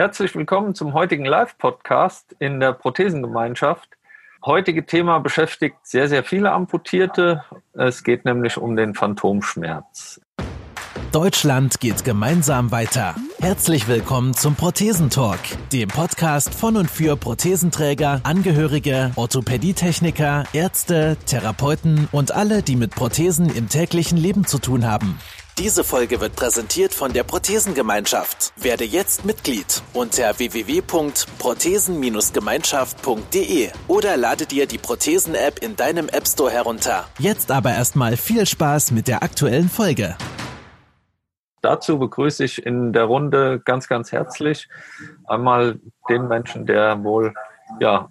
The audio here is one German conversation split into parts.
Herzlich willkommen zum heutigen Live-Podcast in der Prothesengemeinschaft. Heutige Thema beschäftigt sehr, sehr viele Amputierte. Es geht nämlich um den Phantomschmerz. Deutschland geht gemeinsam weiter. Herzlich willkommen zum Prothesentalk, dem Podcast von und für Prothesenträger, Angehörige, Orthopädietechniker, Ärzte, Therapeuten und alle, die mit Prothesen im täglichen Leben zu tun haben. Diese Folge wird präsentiert von der Prothesengemeinschaft. Werde jetzt Mitglied unter www.prothesen-gemeinschaft.de oder lade dir die Prothesen-App in deinem App Store herunter. Jetzt aber erstmal viel Spaß mit der aktuellen Folge. Dazu begrüße ich in der Runde ganz, ganz herzlich einmal den Menschen, der wohl ja,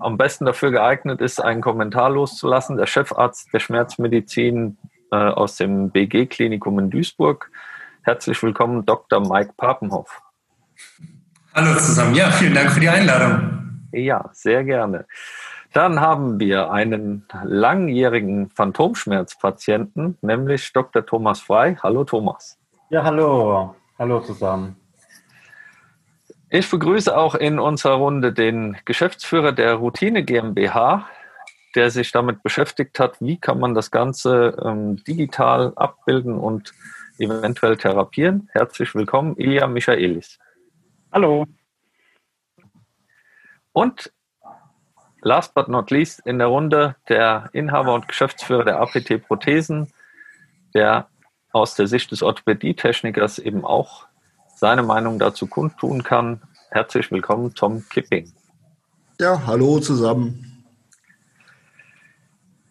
am besten dafür geeignet ist, einen Kommentar loszulassen, der Chefarzt der Schmerzmedizin äh, aus dem BG-Klinikum in Duisburg. Herzlich willkommen, Dr. Mike Papenhoff. Hallo zusammen. Ja, vielen Dank für die Einladung. Ja, sehr gerne. Dann haben wir einen langjährigen Phantomschmerzpatienten, nämlich Dr. Thomas Frei. Hallo Thomas. Ja, hallo. Hallo zusammen. Ich begrüße auch in unserer Runde den Geschäftsführer der Routine GmbH, der sich damit beschäftigt hat, wie kann man das Ganze ähm, digital abbilden und eventuell therapieren. Herzlich willkommen, Ilja Michaelis. Hallo. Und last but not least in der Runde der Inhaber und Geschäftsführer der APT Prothesen, der aus der Sicht des Orthopädietechnikers eben auch seine Meinung dazu kundtun kann. Herzlich willkommen, Tom Kipping. Ja, hallo zusammen.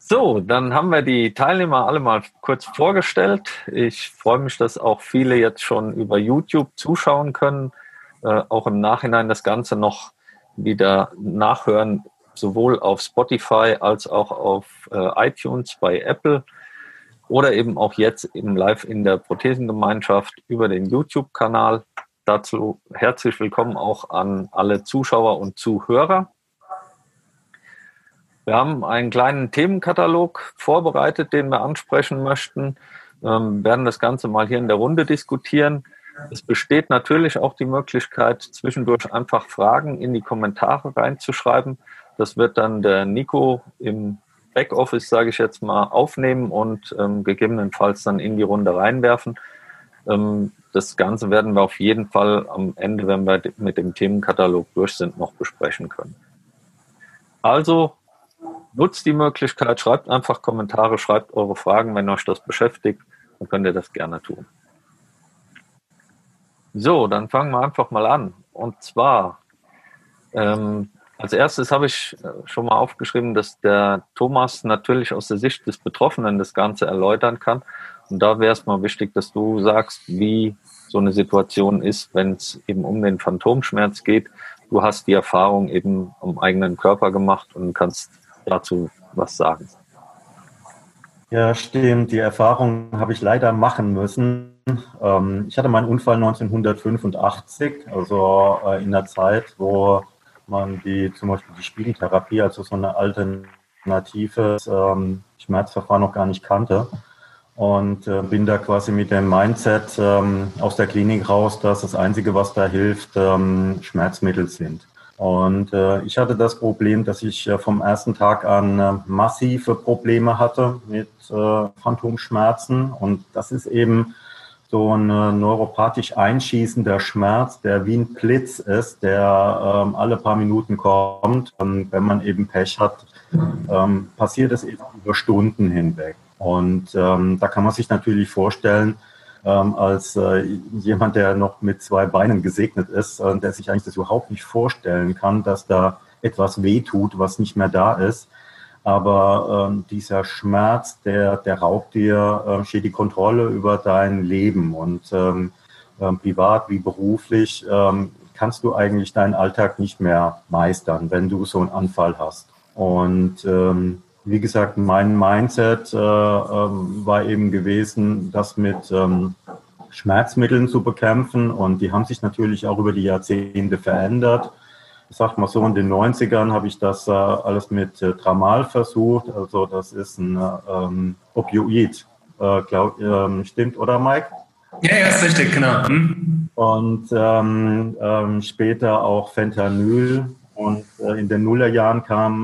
So, dann haben wir die Teilnehmer alle mal kurz vorgestellt. Ich freue mich, dass auch viele jetzt schon über YouTube zuschauen können, äh, auch im Nachhinein das Ganze noch wieder nachhören, sowohl auf Spotify als auch auf äh, iTunes bei Apple oder eben auch jetzt eben live in der Prothesengemeinschaft über den YouTube-Kanal. Dazu herzlich willkommen auch an alle Zuschauer und Zuhörer. Wir haben einen kleinen Themenkatalog vorbereitet, den wir ansprechen möchten, ähm, werden das Ganze mal hier in der Runde diskutieren. Es besteht natürlich auch die Möglichkeit, zwischendurch einfach Fragen in die Kommentare reinzuschreiben. Das wird dann der Nico im Backoffice, sage ich jetzt mal, aufnehmen und ähm, gegebenenfalls dann in die Runde reinwerfen. Ähm, das Ganze werden wir auf jeden Fall am Ende, wenn wir mit dem Themenkatalog durch sind, noch besprechen können. Also nutzt die Möglichkeit, schreibt einfach Kommentare, schreibt eure Fragen, wenn euch das beschäftigt, dann könnt ihr das gerne tun. So, dann fangen wir einfach mal an. Und zwar, ähm, als erstes habe ich äh, schon mal aufgeschrieben, dass der Thomas natürlich aus der Sicht des Betroffenen das Ganze erläutern kann. Und da wäre es mal wichtig, dass du sagst, wie so eine Situation ist, wenn es eben um den Phantomschmerz geht. Du hast die Erfahrung eben am eigenen Körper gemacht und kannst dazu was sagen. Ja, stimmt. Die Erfahrung habe ich leider machen müssen. Ähm, ich hatte meinen Unfall 1985, also äh, in der Zeit, wo man die zum Beispiel die Spiegentherapie, also so eine alternative ähm, Schmerzverfahren noch gar nicht kannte. Und äh, bin da quasi mit dem Mindset ähm, aus der Klinik raus, dass das Einzige, was da hilft, Schmerzmittel sind. Und äh, ich hatte das Problem, dass ich äh, vom ersten Tag an äh, massive Probleme hatte mit äh, Phantomschmerzen. Und das ist eben so ein äh, neuropathisch einschießender Schmerz, der wie ein Blitz ist, der ähm, alle paar Minuten kommt. Und wenn man eben Pech hat, ähm, passiert es eben über Stunden hinweg. Und ähm, da kann man sich natürlich vorstellen, ähm, als äh, jemand, der noch mit zwei Beinen gesegnet ist, äh, der sich eigentlich das überhaupt nicht vorstellen kann, dass da etwas wehtut, was nicht mehr da ist. Aber ähm, dieser Schmerz, der, der raubt dir äh, steht die Kontrolle über dein Leben und ähm, äh, privat wie beruflich ähm, kannst du eigentlich deinen Alltag nicht mehr meistern, wenn du so einen Anfall hast. Und ähm, wie gesagt, mein Mindset äh, ähm, war eben gewesen, das mit ähm, Schmerzmitteln zu bekämpfen. Und die haben sich natürlich auch über die Jahrzehnte verändert. Ich sag mal so, in den 90ern habe ich das äh, alles mit äh, Tramal versucht. Also das ist ein ähm, Opioid. Äh, glaub, ähm, stimmt, oder Mike? Ja, ja, ist richtig, genau. Hm? und ähm, ähm, später auch Fentanyl. Und äh, in den Nullerjahren kam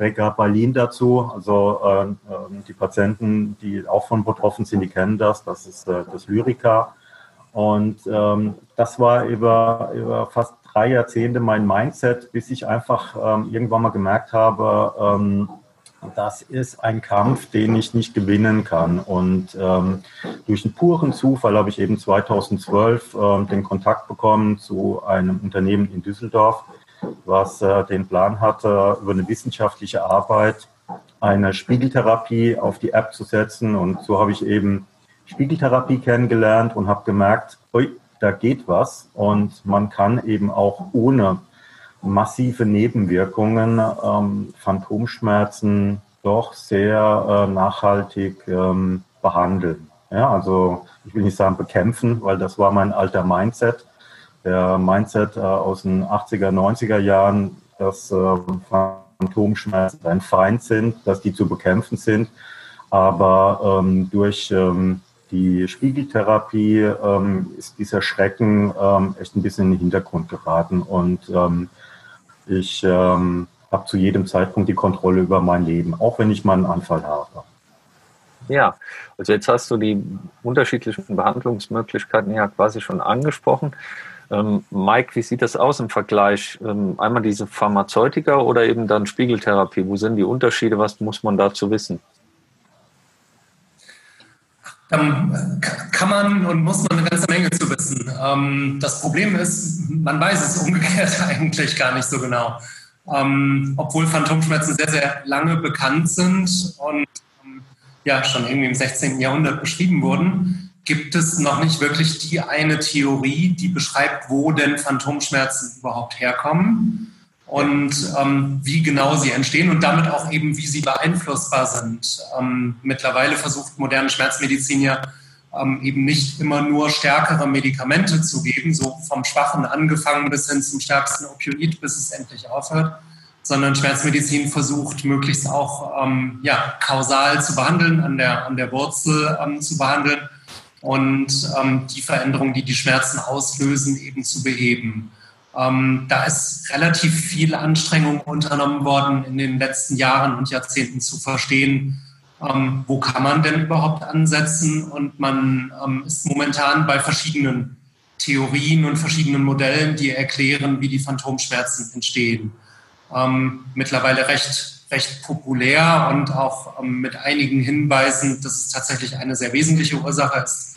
ähm, Pregabalin dazu. Also äh, die Patienten, die auch von betroffen sind, die kennen das. Das ist äh, das Lyrica. Und ähm, das war über, über fast drei Jahrzehnte mein Mindset, bis ich einfach ähm, irgendwann mal gemerkt habe, ähm, das ist ein Kampf, den ich nicht gewinnen kann. Und ähm, durch einen puren Zufall habe ich eben 2012 ähm, den Kontakt bekommen zu einem Unternehmen in Düsseldorf, was äh, den Plan hatte, über eine wissenschaftliche Arbeit eine Spiegeltherapie auf die App zu setzen. Und so habe ich eben Spiegeltherapie kennengelernt und habe gemerkt, ui, da geht was. Und man kann eben auch ohne massive Nebenwirkungen, ähm, Phantomschmerzen doch sehr äh, nachhaltig ähm, behandeln. Ja, also ich will nicht sagen bekämpfen, weil das war mein alter Mindset. Der Mindset äh, aus den 80er, 90er Jahren, dass äh, Phantomschmerzen ein Feind sind, dass die zu bekämpfen sind. Aber ähm, durch ähm, die Spiegeltherapie ähm, ist dieser Schrecken ähm, echt ein bisschen in den Hintergrund geraten. Und ähm, ich ähm, habe zu jedem Zeitpunkt die Kontrolle über mein Leben, auch wenn ich mal einen Anfall habe. Ja, also jetzt hast du die unterschiedlichen Behandlungsmöglichkeiten ja quasi schon angesprochen. Ähm, Mike, wie sieht das aus im Vergleich? Ähm, einmal diese Pharmazeutika oder eben dann Spiegeltherapie? Wo sind die Unterschiede? Was muss man dazu wissen? Dann kann man und muss man eine ganze Menge zu wissen. Ähm, das Problem ist, man weiß es umgekehrt eigentlich gar nicht so genau. Ähm, obwohl Phantomschmerzen sehr, sehr lange bekannt sind und ähm, ja schon irgendwie im 16. Jahrhundert beschrieben wurden, gibt es noch nicht wirklich die eine Theorie, die beschreibt, wo denn Phantomschmerzen überhaupt herkommen und ähm, wie genau sie entstehen und damit auch eben, wie sie beeinflussbar sind. Ähm, mittlerweile versucht moderne Schmerzmedizin ja ähm, eben nicht immer nur stärkere Medikamente zu geben, so vom Schwachen angefangen bis hin zum stärksten Opioid, bis es endlich aufhört, sondern Schmerzmedizin versucht möglichst auch ähm, ja, kausal zu behandeln, an der, an der Wurzel ähm, zu behandeln und ähm, die Veränderungen, die die Schmerzen auslösen, eben zu beheben. Ähm, da ist relativ viel Anstrengung unternommen worden, in den letzten Jahren und Jahrzehnten zu verstehen, ähm, wo kann man denn überhaupt ansetzen. Und man ähm, ist momentan bei verschiedenen Theorien und verschiedenen Modellen, die erklären, wie die Phantomschmerzen entstehen. Ähm, mittlerweile recht, recht populär und auch ähm, mit einigen Hinweisen, dass es tatsächlich eine sehr wesentliche Ursache ist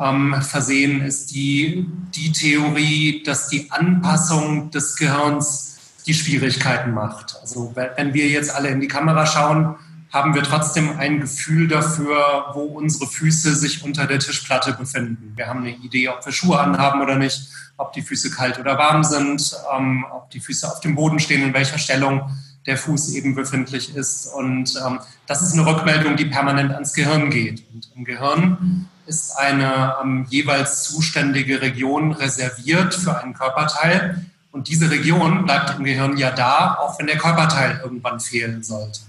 ähm, versehen, ist die, die Theorie, dass die Anpassung des Gehirns die Schwierigkeiten macht. Also wenn wir jetzt alle in die Kamera schauen, haben wir trotzdem ein Gefühl dafür, wo unsere Füße sich unter der Tischplatte befinden. Wir haben eine Idee, ob wir Schuhe anhaben oder nicht, ob die Füße kalt oder warm sind, ähm, ob die Füße auf dem Boden stehen, in welcher Stellung der Fuß eben befindlich ist. Und ähm, das ist eine Rückmeldung, die permanent ans Gehirn geht. Und im Gehirn ist eine ähm, jeweils zuständige Region reserviert für einen Körperteil. Und diese Region bleibt im Gehirn ja da, auch wenn der Körperteil irgendwann fehlen sollte.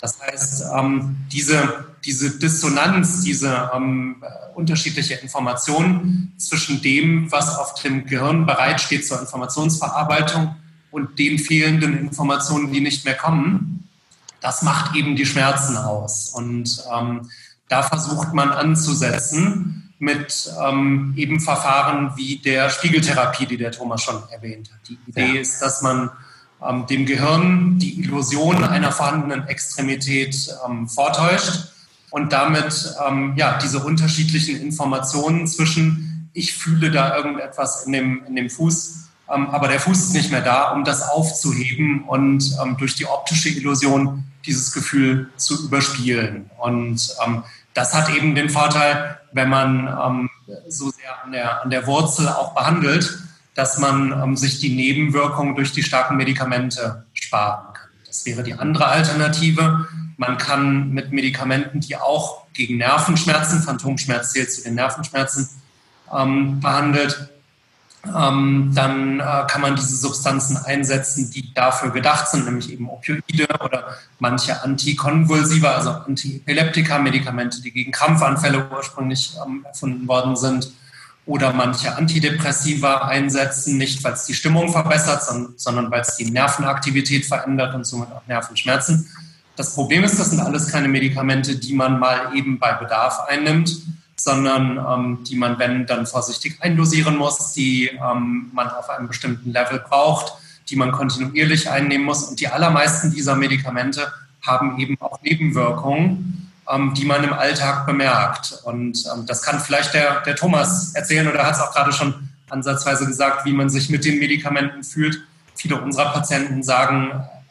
Das heißt, ähm, diese, diese Dissonanz, diese ähm, unterschiedliche Information zwischen dem, was auf dem Gehirn bereitsteht zur Informationsverarbeitung und den fehlenden Informationen, die nicht mehr kommen, das macht eben die Schmerzen aus. Und ähm, da versucht man anzusetzen mit ähm, eben Verfahren wie der Spiegeltherapie, die der Thomas schon erwähnt hat. Die Idee ja. ist, dass man ähm, dem Gehirn die Illusion einer vorhandenen Extremität ähm, vortäuscht und damit ähm, ja, diese unterschiedlichen Informationen zwischen ich fühle da irgendetwas in dem, in dem Fuß, aber der Fuß ist nicht mehr da, um das aufzuheben und ähm, durch die optische Illusion dieses Gefühl zu überspielen. Und ähm, das hat eben den Vorteil, wenn man ähm, so sehr an der, an der Wurzel auch behandelt, dass man ähm, sich die Nebenwirkungen durch die starken Medikamente sparen kann. Das wäre die andere Alternative. Man kann mit Medikamenten, die auch gegen Nervenschmerzen, Phantomschmerz zählt zu den Nervenschmerzen, ähm, behandelt, ähm, dann äh, kann man diese Substanzen einsetzen, die dafür gedacht sind, nämlich eben Opioide oder manche Antikonvulsiva, also Antiepileptika, Medikamente, die gegen Krampfanfälle ursprünglich ähm, erfunden worden sind. oder manche Antidepressiva einsetzen, nicht weil es die Stimmung verbessert, sondern weil es die Nervenaktivität verändert und somit auch Nervenschmerzen. Das Problem ist, das sind alles keine Medikamente, die man mal eben bei Bedarf einnimmt, sondern ähm, die man, wenn, dann vorsichtig eindosieren muss, die ähm, man auf einem bestimmten Level braucht, die man kontinuierlich einnehmen muss. Und die allermeisten dieser Medikamente haben eben auch Nebenwirkungen, ähm, die man im Alltag bemerkt. Und ähm, das kann vielleicht der, der Thomas erzählen oder hat es auch gerade schon ansatzweise gesagt, wie man sich mit den Medikamenten fühlt. Viele unserer Patienten sagen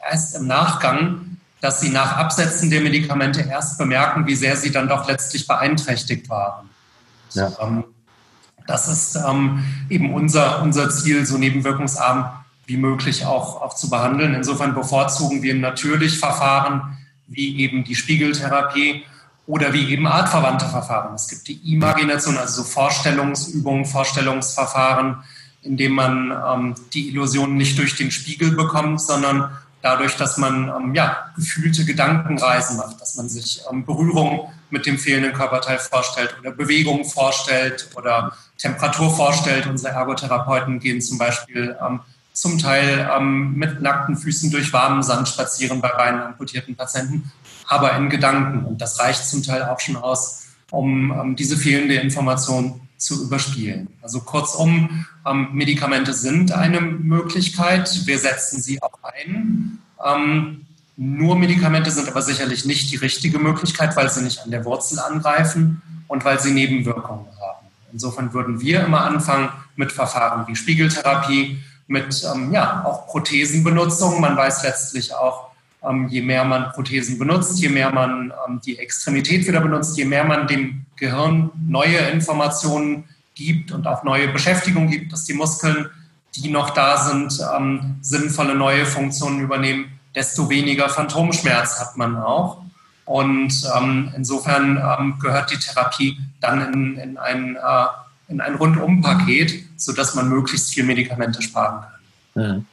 erst im Nachgang, dass sie nach Absetzen der Medikamente erst bemerken, wie sehr sie dann doch letztlich beeinträchtigt waren. Ja. Ähm, das ist ähm, eben unser, unser Ziel, so nebenwirkungsarm wie möglich auch, auch zu behandeln. Insofern bevorzugen wir natürlich Verfahren wie eben die Spiegeltherapie oder wie eben artverwandte Verfahren. Es gibt die Imagination, also so Vorstellungsübungen, Vorstellungsverfahren, in dem man ähm, die Illusion nicht durch den Spiegel bekommt, sondern dadurch, dass man ähm, ja, gefühlte Gedankenreisen macht, dass man sich ähm, Berührung mit dem fehlenden Körperteil vorstellt oder Bewegung vorstellt oder Temperatur vorstellt. Unsere Ergotherapeuten gehen zum Beispiel ähm, zum Teil ähm, mit nackten Füßen durch warmen Sand spazieren bei rein amputierten Patienten, aber in Gedanken. Und das reicht zum Teil auch schon aus, um ähm, diese fehlende Information zu überspielen. Also kurzum, ähm, Medikamente sind eine Möglichkeit. Wir setzen sie auch ein. Ähm, nur Medikamente sind aber sicherlich nicht die richtige Möglichkeit, weil sie nicht an der Wurzel angreifen und weil sie Nebenwirkungen haben. Insofern würden wir immer anfangen mit Verfahren wie Spiegeltherapie, mit ähm, ja, auch Prothesenbenutzung. Man weiß letztlich auch, je mehr man Prothesen benutzt, je mehr man ähm, die Extremität wieder benutzt, je mehr man dem Gehirn neue Informationen gibt und auch neue Beschäftigung gibt, dass die Muskeln, die noch da sind, ähm, sinnvolle neue Funktionen übernehmen, desto weniger Phantomschmerz hat man auch. Und ähm, insofern ähm, gehört die Therapie dann in, in ein, äh, in ein Rundumpaket, sodass man möglichst viel Medikamente sparen kann. Mhm.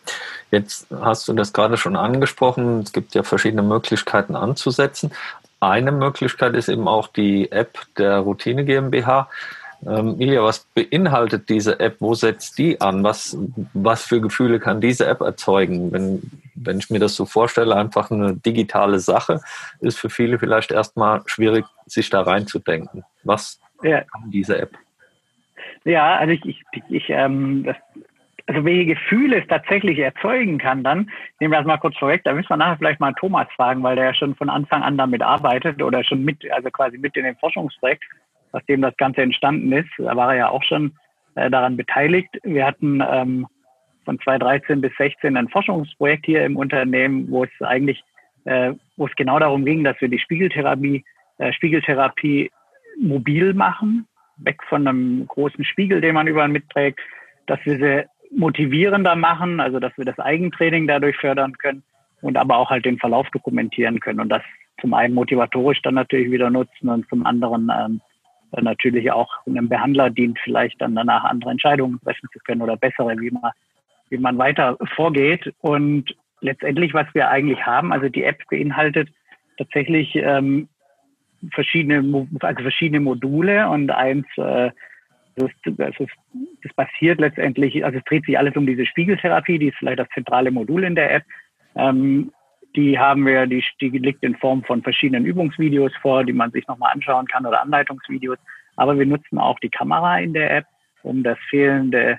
Jetzt hast du das gerade schon angesprochen. Es gibt ja verschiedene Möglichkeiten anzusetzen. Eine Möglichkeit ist eben auch die App der Routine GmbH. Ähm, Ilja, was beinhaltet diese App? Wo setzt die an? Was, was für Gefühle kann diese App erzeugen? Wenn, wenn ich mir das so vorstelle, einfach eine digitale Sache, ist für viele vielleicht erstmal schwierig, sich da reinzudenken. Was ja. kann diese App? Ja, also ich, ich, ich ähm, das also welche Gefühle es tatsächlich erzeugen kann, dann nehmen wir das mal kurz vorweg. Da müssen wir nachher vielleicht mal Thomas fragen, weil der ja schon von Anfang an damit arbeitet oder schon mit, also quasi mit in dem Forschungsprojekt, aus dem das Ganze entstanden ist. Da war er ja auch schon äh, daran beteiligt. Wir hatten ähm, von 2013 bis 16 ein Forschungsprojekt hier im Unternehmen, wo es eigentlich, äh, wo es genau darum ging, dass wir die Spiegeltherapie, äh, Spiegeltherapie mobil machen, weg von einem großen Spiegel, den man überall mitträgt, dass wir sie motivierender machen, also dass wir das Eigentraining dadurch fördern können und aber auch halt den Verlauf dokumentieren können und das zum einen motivatorisch dann natürlich wieder nutzen und zum anderen ähm, natürlich auch einem Behandler dient, vielleicht dann danach andere Entscheidungen treffen zu können oder bessere, wie man, wie man weiter vorgeht. Und letztendlich, was wir eigentlich haben, also die App beinhaltet tatsächlich ähm, verschiedene, also verschiedene Module und eins äh, das, das, ist, das passiert letztendlich, also es dreht sich alles um diese Spiegeltherapie, die ist vielleicht das zentrale Modul in der App. Ähm, die haben wir, die, die liegt in Form von verschiedenen Übungsvideos vor, die man sich nochmal anschauen kann oder Anleitungsvideos. Aber wir nutzen auch die Kamera in der App, um das fehlende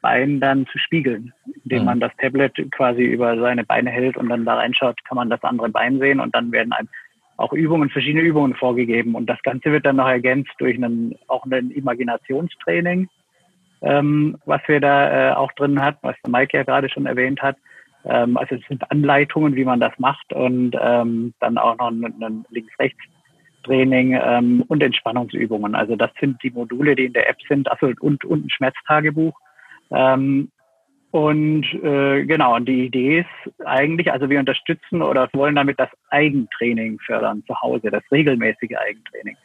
Bein dann zu spiegeln. Indem mhm. man das Tablet quasi über seine Beine hält und dann da reinschaut, kann man das andere Bein sehen und dann werden einem auch Übungen, verschiedene Übungen vorgegeben. Und das Ganze wird dann noch ergänzt durch einen, auch ein Imaginationstraining, ähm, was wir da äh, auch drin hat, was der Mike ja gerade schon erwähnt hat. Ähm, also es sind Anleitungen, wie man das macht und ähm, dann auch noch ein, ein Links-Rechts-Training ähm, und Entspannungsübungen. Also das sind die Module, die in der App sind, also und, und ein Schmerztagebuch. Ähm, und äh, genau, und die Idee ist eigentlich, also wir unterstützen oder wollen damit das Eigentraining fördern zu Hause, das regelmäßige Eigentraining.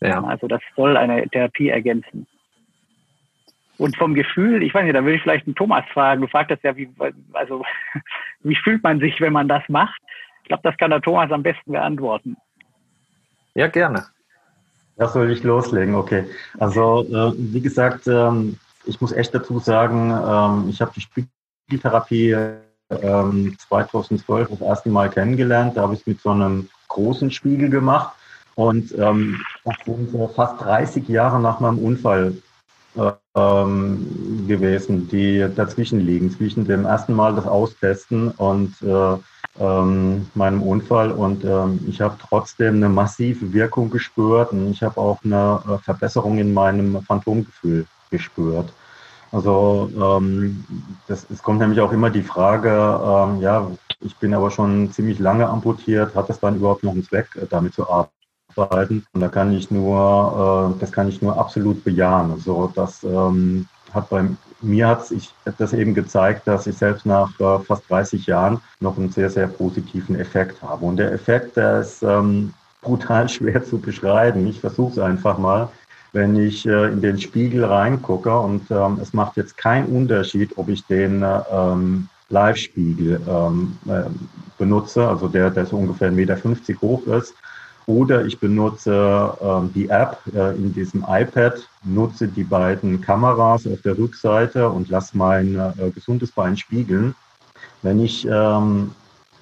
Ja. Also das soll eine Therapie ergänzen. Und vom Gefühl, ich weiß nicht, da würde ich vielleicht einen Thomas fragen. Du fragtest ja, wie, also, wie fühlt man sich, wenn man das macht? Ich glaube, das kann der Thomas am besten beantworten. Ja, gerne. Ja, soll ich loslegen? Okay. Also, äh, wie gesagt, ähm, ich muss echt dazu sagen, ähm, ich habe die Spiegeltherapie ähm, 2012 das erste Mal kennengelernt. Da habe ich es mit so einem großen Spiegel gemacht. Und ähm, das sind äh, fast 30 Jahre nach meinem Unfall äh, ähm, gewesen, die dazwischen liegen, zwischen dem ersten Mal das Austesten und äh, ähm, meinem Unfall. Und ähm, ich habe trotzdem eine massive Wirkung gespürt und ich habe auch eine äh, Verbesserung in meinem Phantomgefühl gespürt. Also ähm, das, es kommt nämlich auch immer die Frage, ähm, ja, ich bin aber schon ziemlich lange amputiert, hat das dann überhaupt noch einen Zweck, äh, damit zu arbeiten? Und da kann ich nur, äh, das kann ich nur absolut bejahen. Also das ähm, hat bei mir hat ich das eben gezeigt, dass ich selbst nach äh, fast 30 Jahren noch einen sehr, sehr positiven Effekt habe. Und der Effekt, der ist ähm, brutal schwer zu beschreiben. Ich versuche es einfach mal wenn ich äh, in den Spiegel reingucke und ähm, es macht jetzt keinen Unterschied, ob ich den äh, ähm, Live-Spiegel ähm, äh, benutze, also der, der so ungefähr 1,50 Meter hoch ist, oder ich benutze ähm, die App äh, in diesem iPad, nutze die beiden Kameras auf der Rückseite und lasse mein äh, gesundes Bein spiegeln. Wenn ich ähm,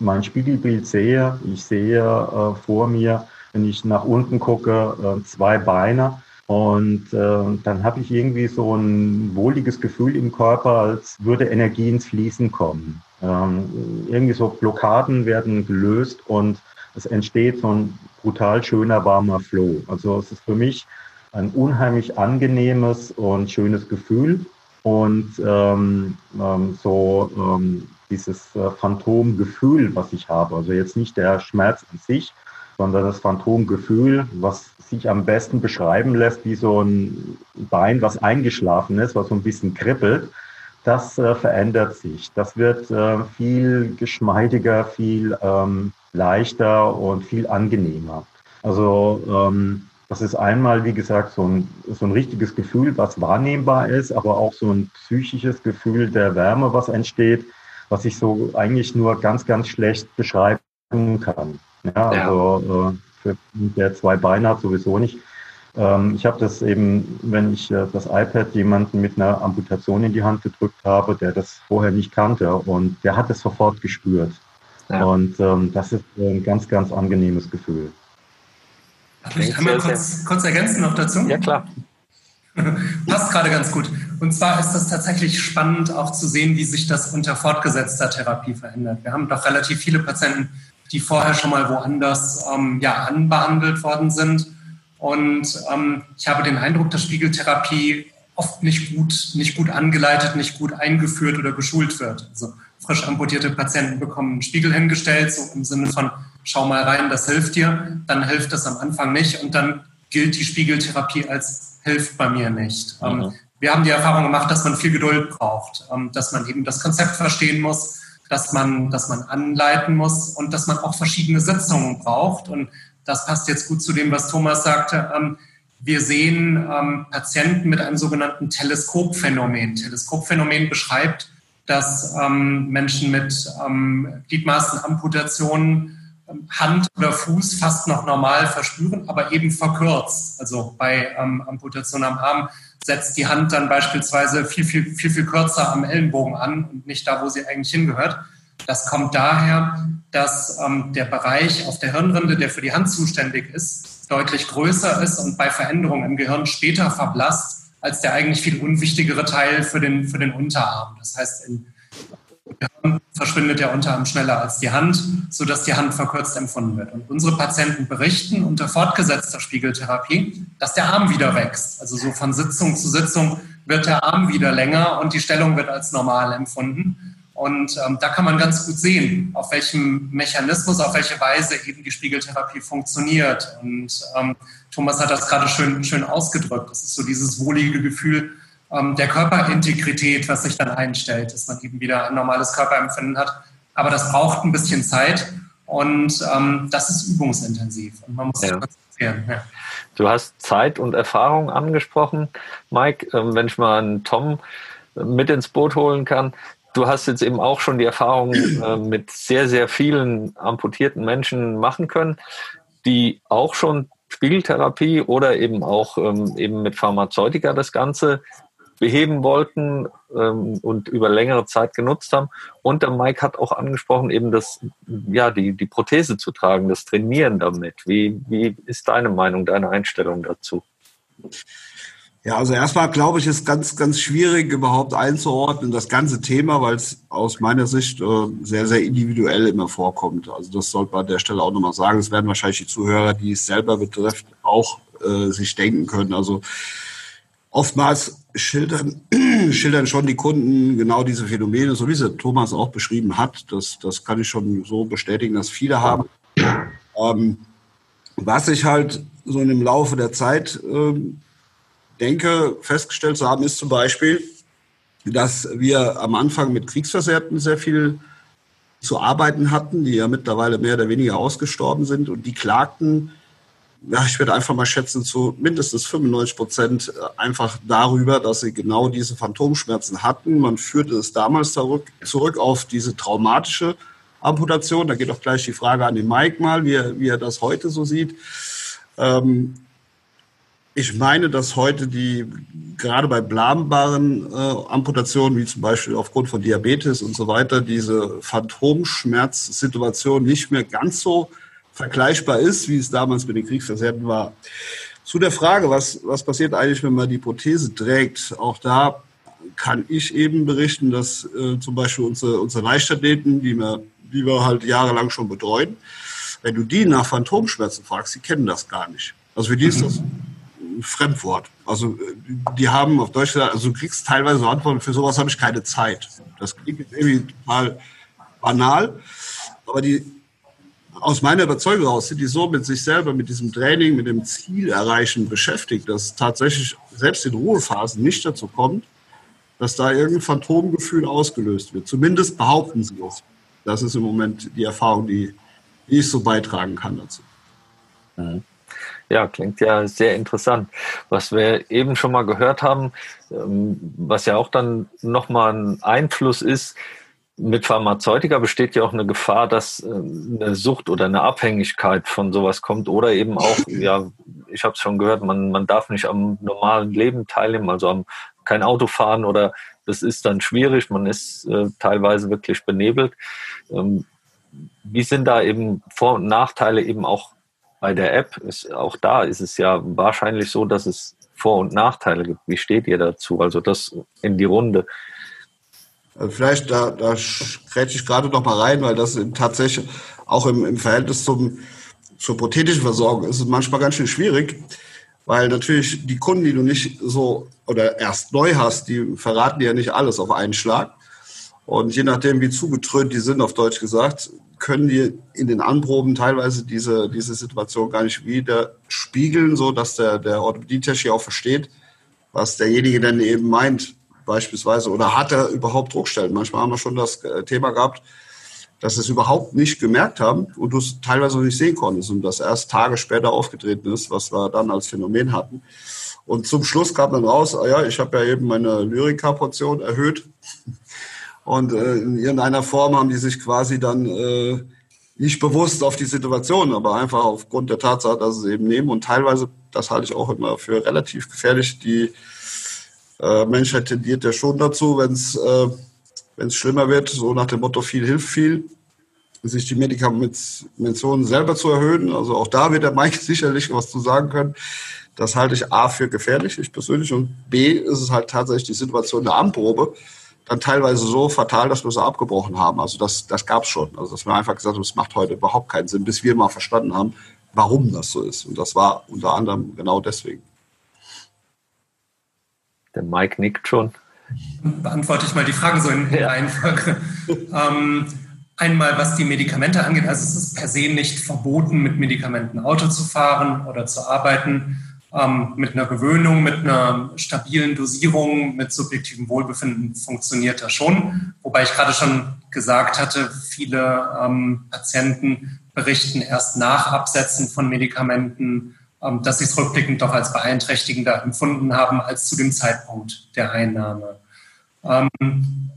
mein Spiegelbild sehe, ich sehe äh, vor mir, wenn ich nach unten gucke, äh, zwei Beine, und äh, dann habe ich irgendwie so ein wohliges Gefühl im Körper, als würde Energie ins Fließen kommen. Ähm, irgendwie so Blockaden werden gelöst und es entsteht so ein brutal schöner, warmer Flow. Also es ist für mich ein unheimlich angenehmes und schönes Gefühl. Und ähm, ähm, so ähm, dieses äh, Phantomgefühl, was ich habe, also jetzt nicht der Schmerz an sich, sondern das Phantomgefühl, was sich am besten beschreiben lässt wie so ein Bein, was eingeschlafen ist, was so ein bisschen kribbelt, das äh, verändert sich. Das wird äh, viel geschmeidiger, viel ähm, leichter und viel angenehmer. Also ähm, das ist einmal, wie gesagt, so ein, so ein richtiges Gefühl, was wahrnehmbar ist, aber auch so ein psychisches Gefühl der Wärme, was entsteht, was ich so eigentlich nur ganz, ganz schlecht beschreiben kann. Ja, also äh, für der zwei Beine hat sowieso nicht. Ähm, ich habe das eben, wenn ich äh, das iPad jemanden mit einer Amputation in die Hand gedrückt habe, der das vorher nicht kannte und der hat es sofort gespürt. Ja. Und ähm, das ist ein ganz, ganz angenehmes Gefühl. Ich einmal kurz, kurz ergänzen noch dazu? Ja, klar. Passt gerade ganz gut. Und zwar ist das tatsächlich spannend, auch zu sehen, wie sich das unter fortgesetzter Therapie verändert. Wir haben doch relativ viele Patienten, die vorher schon mal woanders ähm, ja, anbehandelt worden sind. Und ähm, ich habe den Eindruck, dass Spiegeltherapie oft nicht gut, nicht gut angeleitet, nicht gut eingeführt oder geschult wird. Also frisch amputierte Patienten bekommen einen Spiegel hingestellt, so im Sinne von, schau mal rein, das hilft dir. Dann hilft das am Anfang nicht und dann gilt die Spiegeltherapie als hilft bei mir nicht. Ähm, mhm. wir haben die Erfahrung gemacht, dass man viel Geduld braucht, ähm, dass man eben das Konzept verstehen muss, dass man, dass man anleiten muss und dass man auch verschiedene Sitzungen braucht. Und das passt jetzt gut zu dem, was Thomas sagte. Ähm, wir sehen ähm, Patienten mit einem sogenannten Teleskopphänomen. Teleskopphänomen beschreibt, dass ähm, Menschen mit Gliedmaßenamputationen Hand oder Fuß fast noch normal verspüren, aber eben verkürzt. Also bei ähm, Amputation am Arm setzt die Hand dann beispielsweise viel, viel, viel, viel kürzer am Ellenbogen an und nicht da, wo sie eigentlich hingehört. Das kommt daher, dass ähm, der Bereich auf der Hirnrinde, der für die Hand zuständig ist, deutlich größer ist und bei Veränderungen im Gehirn später verblasst als der eigentlich viel unwichtigere Teil für den, für den Unterarm. Das heißt, in verschwindet der Unterarm schneller als die Hand, sodass die Hand verkürzt empfunden wird. Und unsere Patienten berichten unter fortgesetzter Spiegeltherapie, dass der Arm wieder wächst. Also so von Sitzung zu Sitzung wird der Arm wieder länger und die Stellung wird als normal empfunden. Und ähm, da kann man ganz gut sehen, auf welchem Mechanismus, auf welche Weise eben die Spiegeltherapie funktioniert. Und ähm, Thomas hat das gerade schön, schön ausgedrückt. Das ist so dieses wohlige Gefühl, ähm, der Körperintegrität, was sich dann einstellt, dass man eben wieder ein normales Körperempfinden hat. Aber das braucht ein bisschen Zeit und ähm, das ist übungsintensiv und man muss ja. sich konzentrieren. Ja. Du hast Zeit und Erfahrung angesprochen, Mike. Ähm, wenn ich mal einen Tom mit ins Boot holen kann. Du hast jetzt eben auch schon die Erfahrung äh, mit sehr, sehr vielen amputierten Menschen machen können, die auch schon Spiegeltherapie oder eben auch ähm, eben mit Pharmazeutika das Ganze beheben wollten ähm, und über längere Zeit genutzt haben. Und der Mike hat auch angesprochen, eben das, ja, die, die Prothese zu tragen, das Trainieren damit. Wie, wie ist deine Meinung, deine Einstellung dazu? Ja, also erstmal glaube ich, ist ganz, ganz schwierig überhaupt einzuordnen, das ganze Thema, weil es aus meiner Sicht äh, sehr, sehr individuell immer vorkommt. Also das sollte man an der Stelle auch nochmal sagen. Es werden wahrscheinlich die Zuhörer, die es selber betrifft, auch äh, sich denken können. Also oftmals schildern, schildern schon die Kunden genau diese Phänomene, so wie sie Thomas auch beschrieben hat. Das, das kann ich schon so bestätigen, dass viele haben. Ähm, was ich halt so im Laufe der Zeit ähm, denke, festgestellt zu haben, ist zum Beispiel, dass wir am Anfang mit Kriegsversehrten sehr viel zu arbeiten hatten, die ja mittlerweile mehr oder weniger ausgestorben sind und die klagten, ja, ich würde einfach mal schätzen, zu mindestens 95 Prozent äh, einfach darüber, dass sie genau diese Phantomschmerzen hatten. Man führte es damals zurück, zurück auf diese traumatische Amputation. Da geht auch gleich die Frage an den Mike mal, wie er, wie er das heute so sieht. Ähm, ich meine, dass heute die, gerade bei planbaren äh, Amputationen, wie zum Beispiel aufgrund von Diabetes und so weiter, diese Phantomschmerzsituation nicht mehr ganz so vergleichbar ist, wie es damals mit den Kriegsversehrten war. Zu der Frage, was, was passiert eigentlich, wenn man die Prothese trägt? Auch da kann ich eben berichten, dass äh, zum Beispiel unsere, unsere Leichtathleten, die wir, die wir halt jahrelang schon betreuen, wenn du die nach Phantomschmerzen fragst, die kennen das gar nicht. Also für die ist das Fremdwort. Also die haben auf Deutsch gesagt, also du kriegst teilweise Antworten, für sowas habe ich keine Zeit. Das klingt irgendwie total banal, aber die aus meiner Überzeugung heraus sind die so mit sich selber, mit diesem Training, mit dem Ziel erreichen beschäftigt, dass tatsächlich selbst in Ruhephasen nicht dazu kommt, dass da irgendein Phantomgefühl ausgelöst wird. Zumindest behaupten sie es. Das ist im Moment die Erfahrung, die, die ich so beitragen kann dazu. Mhm. Ja, klingt ja sehr interessant. Was wir eben schon mal gehört haben, ähm, was ja auch dann nochmal ein Einfluss ist, mit Pharmazeutika besteht ja auch eine Gefahr, dass äh, eine Sucht oder eine Abhängigkeit von sowas kommt oder eben auch, ja, ich habe es schon gehört, man, man darf nicht am normalen Leben teilnehmen, also am, kein Auto fahren oder das ist dann schwierig, man ist äh, teilweise wirklich benebelt. Ähm, wie sind da eben Vor- und Nachteile eben auch bei der App ist auch da ist es ja wahrscheinlich so, dass es Vor- und Nachteile gibt. Wie steht ihr dazu? Also das in die Runde. Also vielleicht da, da grätsche ich gerade noch mal rein, weil das tatsächlich auch im, im Verhältnis zum, zur prothetischen Versorgung ist es manchmal ganz schön schwierig, weil natürlich die Kunden, die du nicht so oder erst neu hast, die verraten dir ja nicht alles auf einen Schlag. Und je nachdem, wie zugetrönt die sind, auf Deutsch gesagt, können die in den Anproben teilweise diese, diese Situation gar nicht wieder spiegeln, so dass der, der Orthopädie-Tech hier auch versteht, was derjenige denn eben meint, beispielsweise. Oder hat er überhaupt Druckstellen? Manchmal haben wir schon das äh, Thema gehabt, dass sie es überhaupt nicht gemerkt haben und du es teilweise noch nicht sehen konntest und das erst Tage später aufgetreten ist, was wir dann als Phänomen hatten. Und zum Schluss kam dann raus, ah ja, ich habe ja eben meine Lyrika-Portion erhöht und äh, in irgendeiner Form haben die sich quasi dann äh, nicht bewusst auf die Situation, aber einfach aufgrund der Tatsache, dass sie es eben nehmen. Und teilweise, das halte ich auch immer für relativ gefährlich, die äh, Menschheit tendiert ja schon dazu, wenn es äh, schlimmer wird, so nach dem Motto viel hilft viel, sich die Medikamentation selber zu erhöhen. Also auch da wird der Mike sicherlich was zu sagen können. Das halte ich A für gefährlich, ich persönlich, und B ist es halt tatsächlich die Situation der Anprobe, dann teilweise so fatal, dass wir sie abgebrochen haben. Also das, das gab es schon. Also dass wir einfach gesagt haben, es macht heute überhaupt keinen Sinn, bis wir mal verstanden haben, warum das so ist. Und das war unter anderem genau deswegen. Der Mike nickt schon. Beantworte ich mal die Frage so in der Reihenfolge. ähm, einmal, was die Medikamente angeht. Also es ist per se nicht verboten, mit Medikamenten Auto zu fahren oder zu arbeiten ähm, mit einer Gewöhnung, mit einer stabilen Dosierung, mit subjektivem Wohlbefinden funktioniert das schon. Wobei ich gerade schon gesagt hatte, viele ähm, Patienten berichten erst nach Absetzen von Medikamenten, dass sie es rückblickend doch als beeinträchtigender empfunden haben als zu dem Zeitpunkt der Einnahme. Ähm,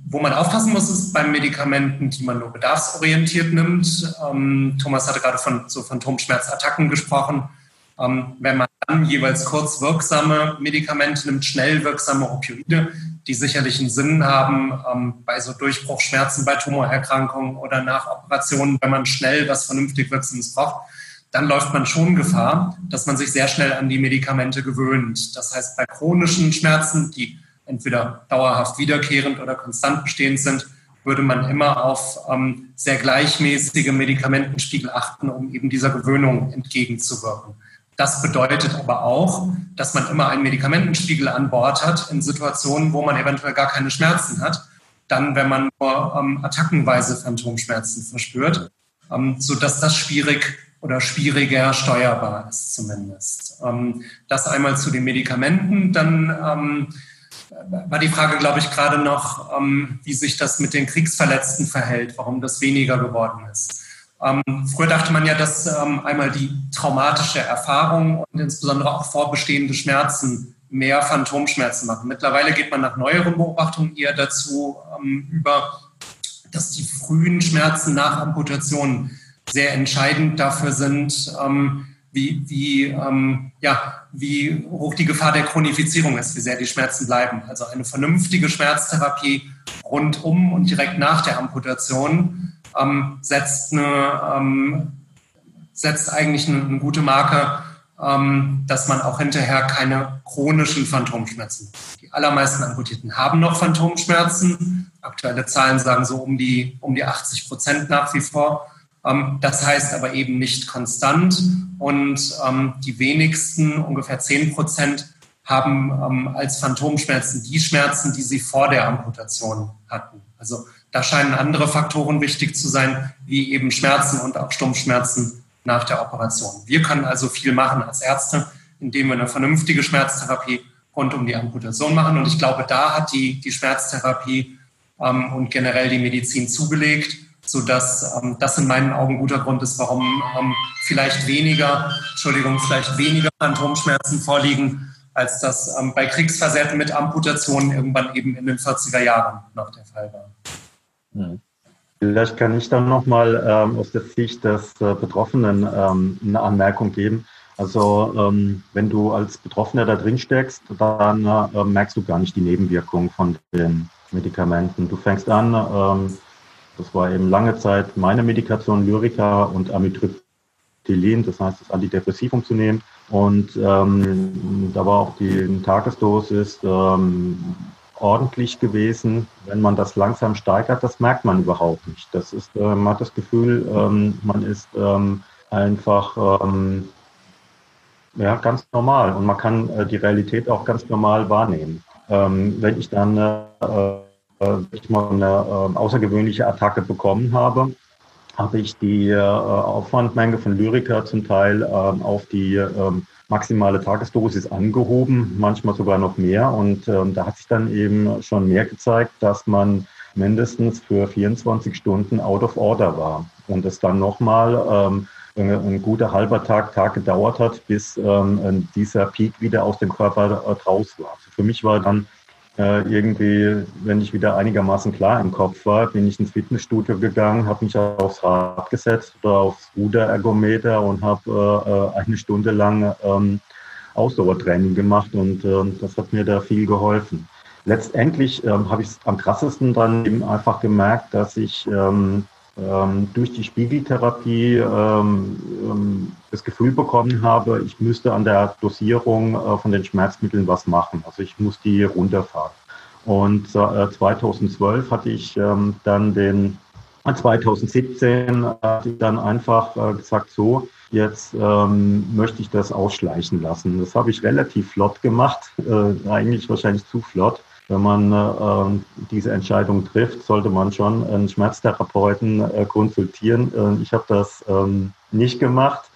wo man aufpassen muss, ist bei Medikamenten, die man nur bedarfsorientiert nimmt. Ähm, Thomas hatte gerade von so Phantomschmerzattacken gesprochen Ähm, wenn man dann jeweils kurz wirksame Medikamente nimmt, schnell wirksame Opioide, die sicherlich einen Sinn haben ähm, bei so Durchbruchschmerzen, bei Tumorerkrankungen oder nach Operationen, wenn man schnell was vernünftig Wirksames braucht, dann läuft man schon Gefahr, dass man sich sehr schnell an die Medikamente gewöhnt. Das heißt, bei chronischen Schmerzen, die entweder dauerhaft wiederkehrend oder konstant bestehend sind, würde man immer auf ähm, sehr gleichmäßige Medikamentenspiegel achten, um eben dieser Gewöhnung entgegenzuwirken. Das bedeutet aber auch, dass man immer einen Medikamentenspiegel an Bord hat in Situationen, wo man eventuell gar keine Schmerzen hat. Dann, wenn man nur ähm, attackenweise Phantomschmerzen verspürt, ähm, sodass das schwierig oder schwieriger steuerbar ist zumindest. Ähm, das einmal zu den Medikamenten. Dann ähm, war die Frage, glaube ich, gerade noch, ähm, wie sich das mit den Kriegsverletzten verhält, warum das weniger geworden ist. Früher dachte man ja, dass einmal die traumatische Erfahrung und insbesondere auch vorbestehende Schmerzen mehr Phantomschmerzen machen. Mittlerweile geht man nach neueren Beobachtungen eher dazu über, dass die frühen Schmerzen nach Amputationen sehr entscheidend dafür sind, ähm, wie, wie, ähm, ja, wie hoch die Gefahr der Chronifizierung ist, wie sehr die Schmerzen bleiben. Also eine vernünftige Schmerztherapie rundum und direkt nach der Amputation ähm, setzt, eine, ähm, setzt eigentlich eine, eine gute Marke, ähm, dass man auch hinterher keine chronischen Phantomschmerzen. Die allermeisten Amputierten haben noch Phantomschmerzen. Aktuelle Zahlen sagen so um die, um die 80 Prozent nach wie vor. Ähm, das heißt aber eben nicht konstant und ähm, die wenigsten, ungefähr 10 Prozent, haben ähm, als Phantomschmerzen die Schmerzen, die sie vor der Amputation hatten. Also da scheinen andere Faktoren wichtig zu sein, wie eben Schmerzen und auch Stummschmerzen nach der Operation. Wir können also viel machen als Ärzte, indem wir eine vernünftige Schmerztherapie rund um die Amputation machen. Und ich glaube, da hat die, die Schmerztherapie ähm, und generell die Medizin zugelegt sodass ähm, das in meinen Augen guter Grund ist, warum ähm, vielleicht weniger, Entschuldigung, vielleicht weniger Phantomschmerzen vorliegen, als das ähm, bei Kriegsversehrten mit Amputationen irgendwann eben in den 40er Jahren noch der Fall war. Hm. Vielleicht kann ich dann nochmal ähm, aus der Sicht des äh, Betroffenen ähm, eine Anmerkung geben. Also ähm, wenn du als Betroffener da drin steckst, dann äh, merkst du gar nicht die Nebenwirkungen von den Medikamenten. Du fängst an, ähm, das war eben lange Zeit meine Medikation Lyrica und Amitriptylin, das heißt das Antidepressivum zu nehmen. Und ähm, da war auch die Tagesdosis ähm, ordentlich gewesen. Wenn man das langsam steigert, das merkt man überhaupt nicht. Das ist, äh, man hat das Gefühl, ähm, man ist ähm, einfach ähm, ja, ganz normal und man kann äh, die Realität auch ganz normal wahrnehmen. Ähm, wenn ich dann äh, ich mal eine äh, außergewöhnliche Attacke bekommen habe, habe ich die äh, Aufwandmenge von Lyrica zum Teil ähm, auf die ähm, maximale Tagesdosis angehoben, manchmal sogar noch mehr. Und ähm, da hat sich dann eben schon mehr gezeigt, dass man mindestens für 24 Stunden out of order war. Und es dann nochmal ähm, ein, guter halber Tag, Tag gedauert hat, bis ähm, dieser Peak wieder aus dem Körper äh, draus war. Also für mich war dann äh, irgendwie, wenn ich wieder einigermaßen klar im Kopf war, bin ich ins Fitnessstudio gegangen, habe mich aufs Rad gesetzt oder aufs Ruderergometer und habe äh, eine Stunde lang ähm, Ausdauertraining gemacht und äh, das hat mir da viel geholfen. Letztendlich ähm, habe ich es am krassesten dann eben einfach gemerkt, dass ich ähm, durch die Spiegeltherapie ähm, ähm, das Gefühl bekommen habe, ich müsste an der Dosierung äh, von den Schmerzmitteln was machen. Also ich muss die runterfahren. Und äh, 2012 hatte ich ähm, dann den, 2017 äh, hatte ich dann einfach äh, gesagt, so, jetzt ähm, möchte ich das ausschleichen lassen. Das habe ich relativ flott gemacht, äh, eigentlich wahrscheinlich zu flott wenn man äh, diese Entscheidung trifft, sollte man schon einen Schmerztherapeuten äh, konsultieren. Äh, ich habe das ähm, nicht gemacht.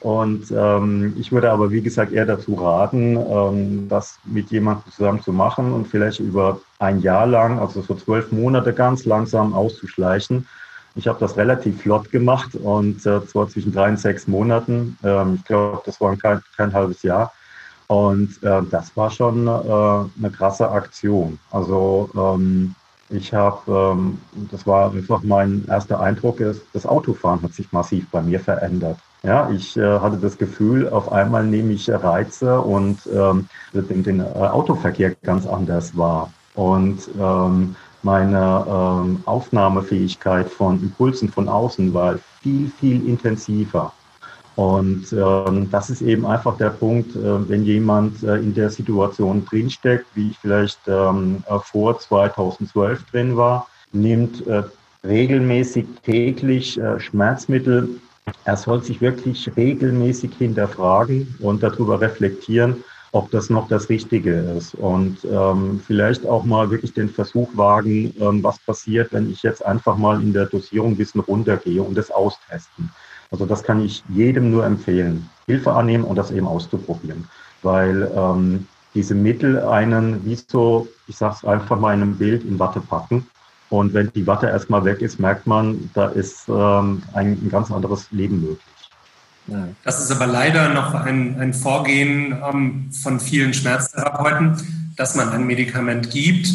Und ähm, ich würde aber, wie gesagt, eher dazu raten, ähm, das mit jemandem zusammen zu machen und vielleicht über ein Jahr lang, also so zwölf Monate ganz langsam auszuschleichen. Ich habe das relativ flott gemacht und äh, zwar zwischen drei und sechs Monaten. Ähm, ich glaube, das war kein, kein halbes Jahr. Und äh, das war schon äh, eine krasse Aktion. Also ähm, ich habe, ähm, das war einfach mein erster Eindruck, ist, das Autofahren hat sich massiv bei mir verändert. Ja, ich äh, hatte das Gefühl, auf einmal nehme ich Reize und ähm, den, den äh, Autoverkehr ganz anders wahr. Und ähm, meine ähm, Aufnahmefähigkeit von Impulsen von außen war viel, viel intensiver. Und ähm, das ist eben einfach der Punkt, äh, wenn jemand äh, in der Situation drinsteckt, wie ich vielleicht ähm, äh, vor 2012 drin war, nimmt äh, regelmäßig täglich äh, Schmerzmittel. Er soll sich wirklich regelmäßig hinterfragen und darüber reflektieren, ob das noch das Richtige ist. Und ähm, vielleicht auch mal wirklich den Versuch wagen, ähm, was passiert, wenn ich jetzt einfach mal in der Dosierung ein bisschen runtergehe und das austesten. Also das kann ich jedem nur empfehlen, Hilfe annehmen und das eben auszuprobieren. Weil ähm, diese Mittel einen, wie so, ich sage es einfach mal in einem Bild, in Watte packen. Und wenn die Watte erstmal weg ist, merkt man, da ist ähm, ein, ein ganz anderes Leben möglich. Das ist aber leider noch ein, ein Vorgehen ähm, von vielen Schmerztherapeuten, dass man ein Medikament gibt.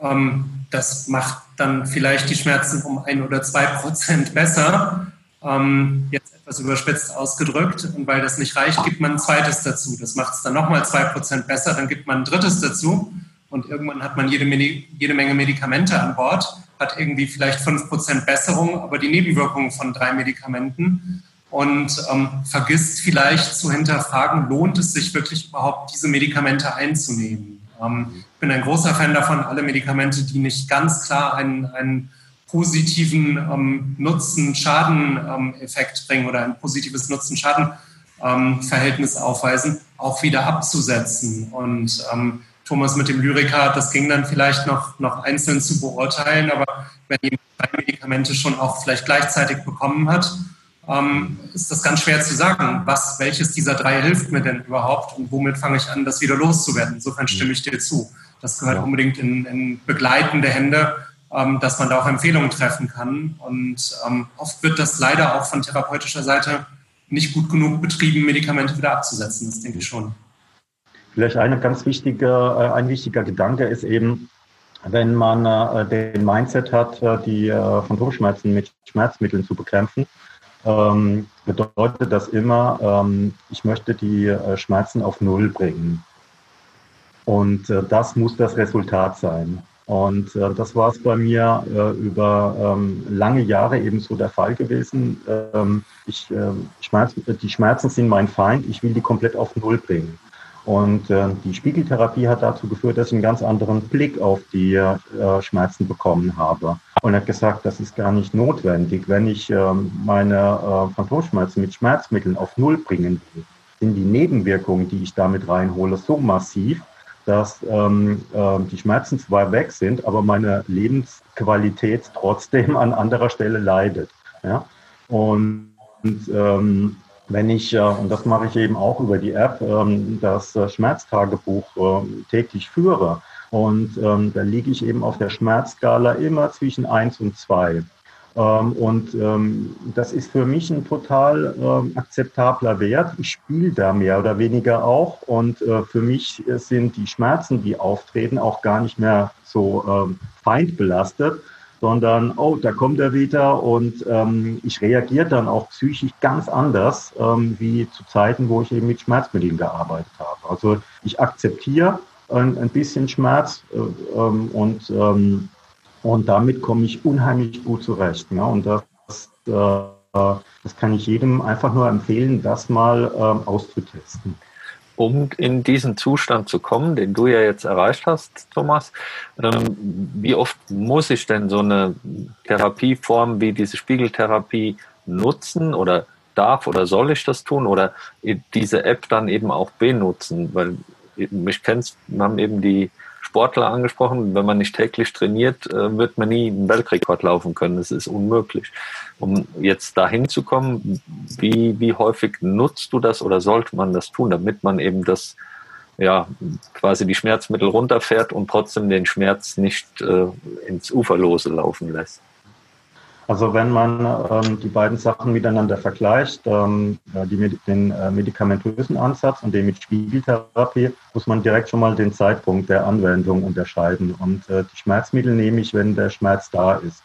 Ähm, das macht dann vielleicht die Schmerzen um ein oder zwei Prozent besser. Ähm, jetzt etwas überspitzt ausgedrückt. Und weil das nicht reicht, gibt man ein zweites dazu. Das macht es dann nochmal zwei Prozent besser. Dann gibt man ein drittes dazu. Und irgendwann hat man jede, jede Menge Medikamente an Bord, hat irgendwie vielleicht fünf Prozent Besserung, aber die Nebenwirkungen von drei Medikamenten und ähm, vergisst vielleicht zu hinterfragen, lohnt es sich wirklich überhaupt, diese Medikamente einzunehmen. Ähm, ich bin ein großer Fan davon, alle Medikamente, die nicht ganz klar einen, einen positiven ähm, Nutzen-Schaden-Effekt bringen oder ein positives Nutzen-Schaden-Verhältnis aufweisen, auch wieder abzusetzen. Und ähm, Thomas mit dem Lyriker, das ging dann vielleicht noch, noch einzeln zu beurteilen, aber wenn jemand drei Medikamente schon auch vielleicht gleichzeitig bekommen hat, ähm, ist das ganz schwer zu sagen, was, welches dieser drei hilft mir denn überhaupt und womit fange ich an, das wieder loszuwerden. Insofern stimme ich dir zu. Das gehört unbedingt in, in, begleitende Hände, dass man da auch Empfehlungen treffen kann. Und ähm, oft wird das leider auch von therapeutischer Seite nicht gut genug betrieben, Medikamente wieder abzusetzen. Das denke ich schon. Vielleicht eine ganz wichtige, äh, ein wichtiger Gedanke ist eben, wenn man äh, den Mindset hat, äh, die Phantomschmerzen mit Schmerzmitteln zu bekämpfen, ähm, bedeutet das immer, ähm, ich möchte die Schmerzen auf Null bringen. Und das muss das Resultat sein. Und äh, das war es bei mir äh, über ähm, lange Jahre eben so der Fall gewesen. Ähm, ich, äh, Schmerz, die Schmerzen sind mein Feind, ich will die komplett auf Null bringen. Und äh, die Spiegeltherapie hat dazu geführt, dass ich einen ganz anderen Blick auf die äh, Schmerzen bekommen habe. Und hat gesagt, das ist gar nicht notwendig. Wenn ich äh, meine äh, Phantomschmerzen mit Schmerzmitteln auf Null bringen will, sind die Nebenwirkungen, die ich damit reinhole, so massiv, dass ähm, äh, die Schmerzen zwar weg sind, aber meine Lebensqualität trotzdem an anderer Stelle leidet. Ja? Und, und ähm, wenn ich, äh, und das mache ich eben auch über die App, ähm, das äh, Schmerztagebuch ähm, täglich führe, und ähm, da liege ich eben auf der Schmerzskala immer zwischen 1 und 2 und das ist für mich ein total akzeptabler Wert. Ich spiele da mehr oder weniger auch. Und für mich sind die Schmerzen, die auftreten, auch gar nicht mehr so feindbelastet, sondern, oh, da kommt er wieder und ähm, ich reagiere dann auch psychisch ganz anders ähm, wie zu Zeiten, wo ich eben mit Schmerzmitteln gearbeitet habe. Also ich akzeptiere ein, ein bisschen Schmerz äh, ähm, und, ähm, und damit komme ich unheimlich gut zurecht. Ja? Und das, äh, das kann ich jedem einfach nur empfehlen, das mal ähm, auszutesten um in diesen Zustand zu kommen, den du ja jetzt erreicht hast, Thomas. Ähm, wie oft muss ich denn so eine Therapieform wie diese Spiegeltherapie nutzen oder darf oder soll ich das tun oder diese App dann eben auch benutzen? Weil mich kennst, wir haben eben die Sportler angesprochen. Wenn man nicht täglich trainiert, äh, wird man nie einen Weltrekord laufen können. Das ist unmöglich. Um jetzt dahin zu kommen, wie, wie häufig nutzt du das oder sollte man das tun, damit man eben das, ja, quasi die Schmerzmittel runterfährt und trotzdem den Schmerz nicht äh, ins Uferlose laufen lässt? Also wenn man ähm, die beiden Sachen miteinander vergleicht, ähm, die, den äh, medikamentösen Ansatz und den mit Spiegeltherapie, muss man direkt schon mal den Zeitpunkt der Anwendung unterscheiden. Und äh, die Schmerzmittel nehme ich, wenn der Schmerz da ist.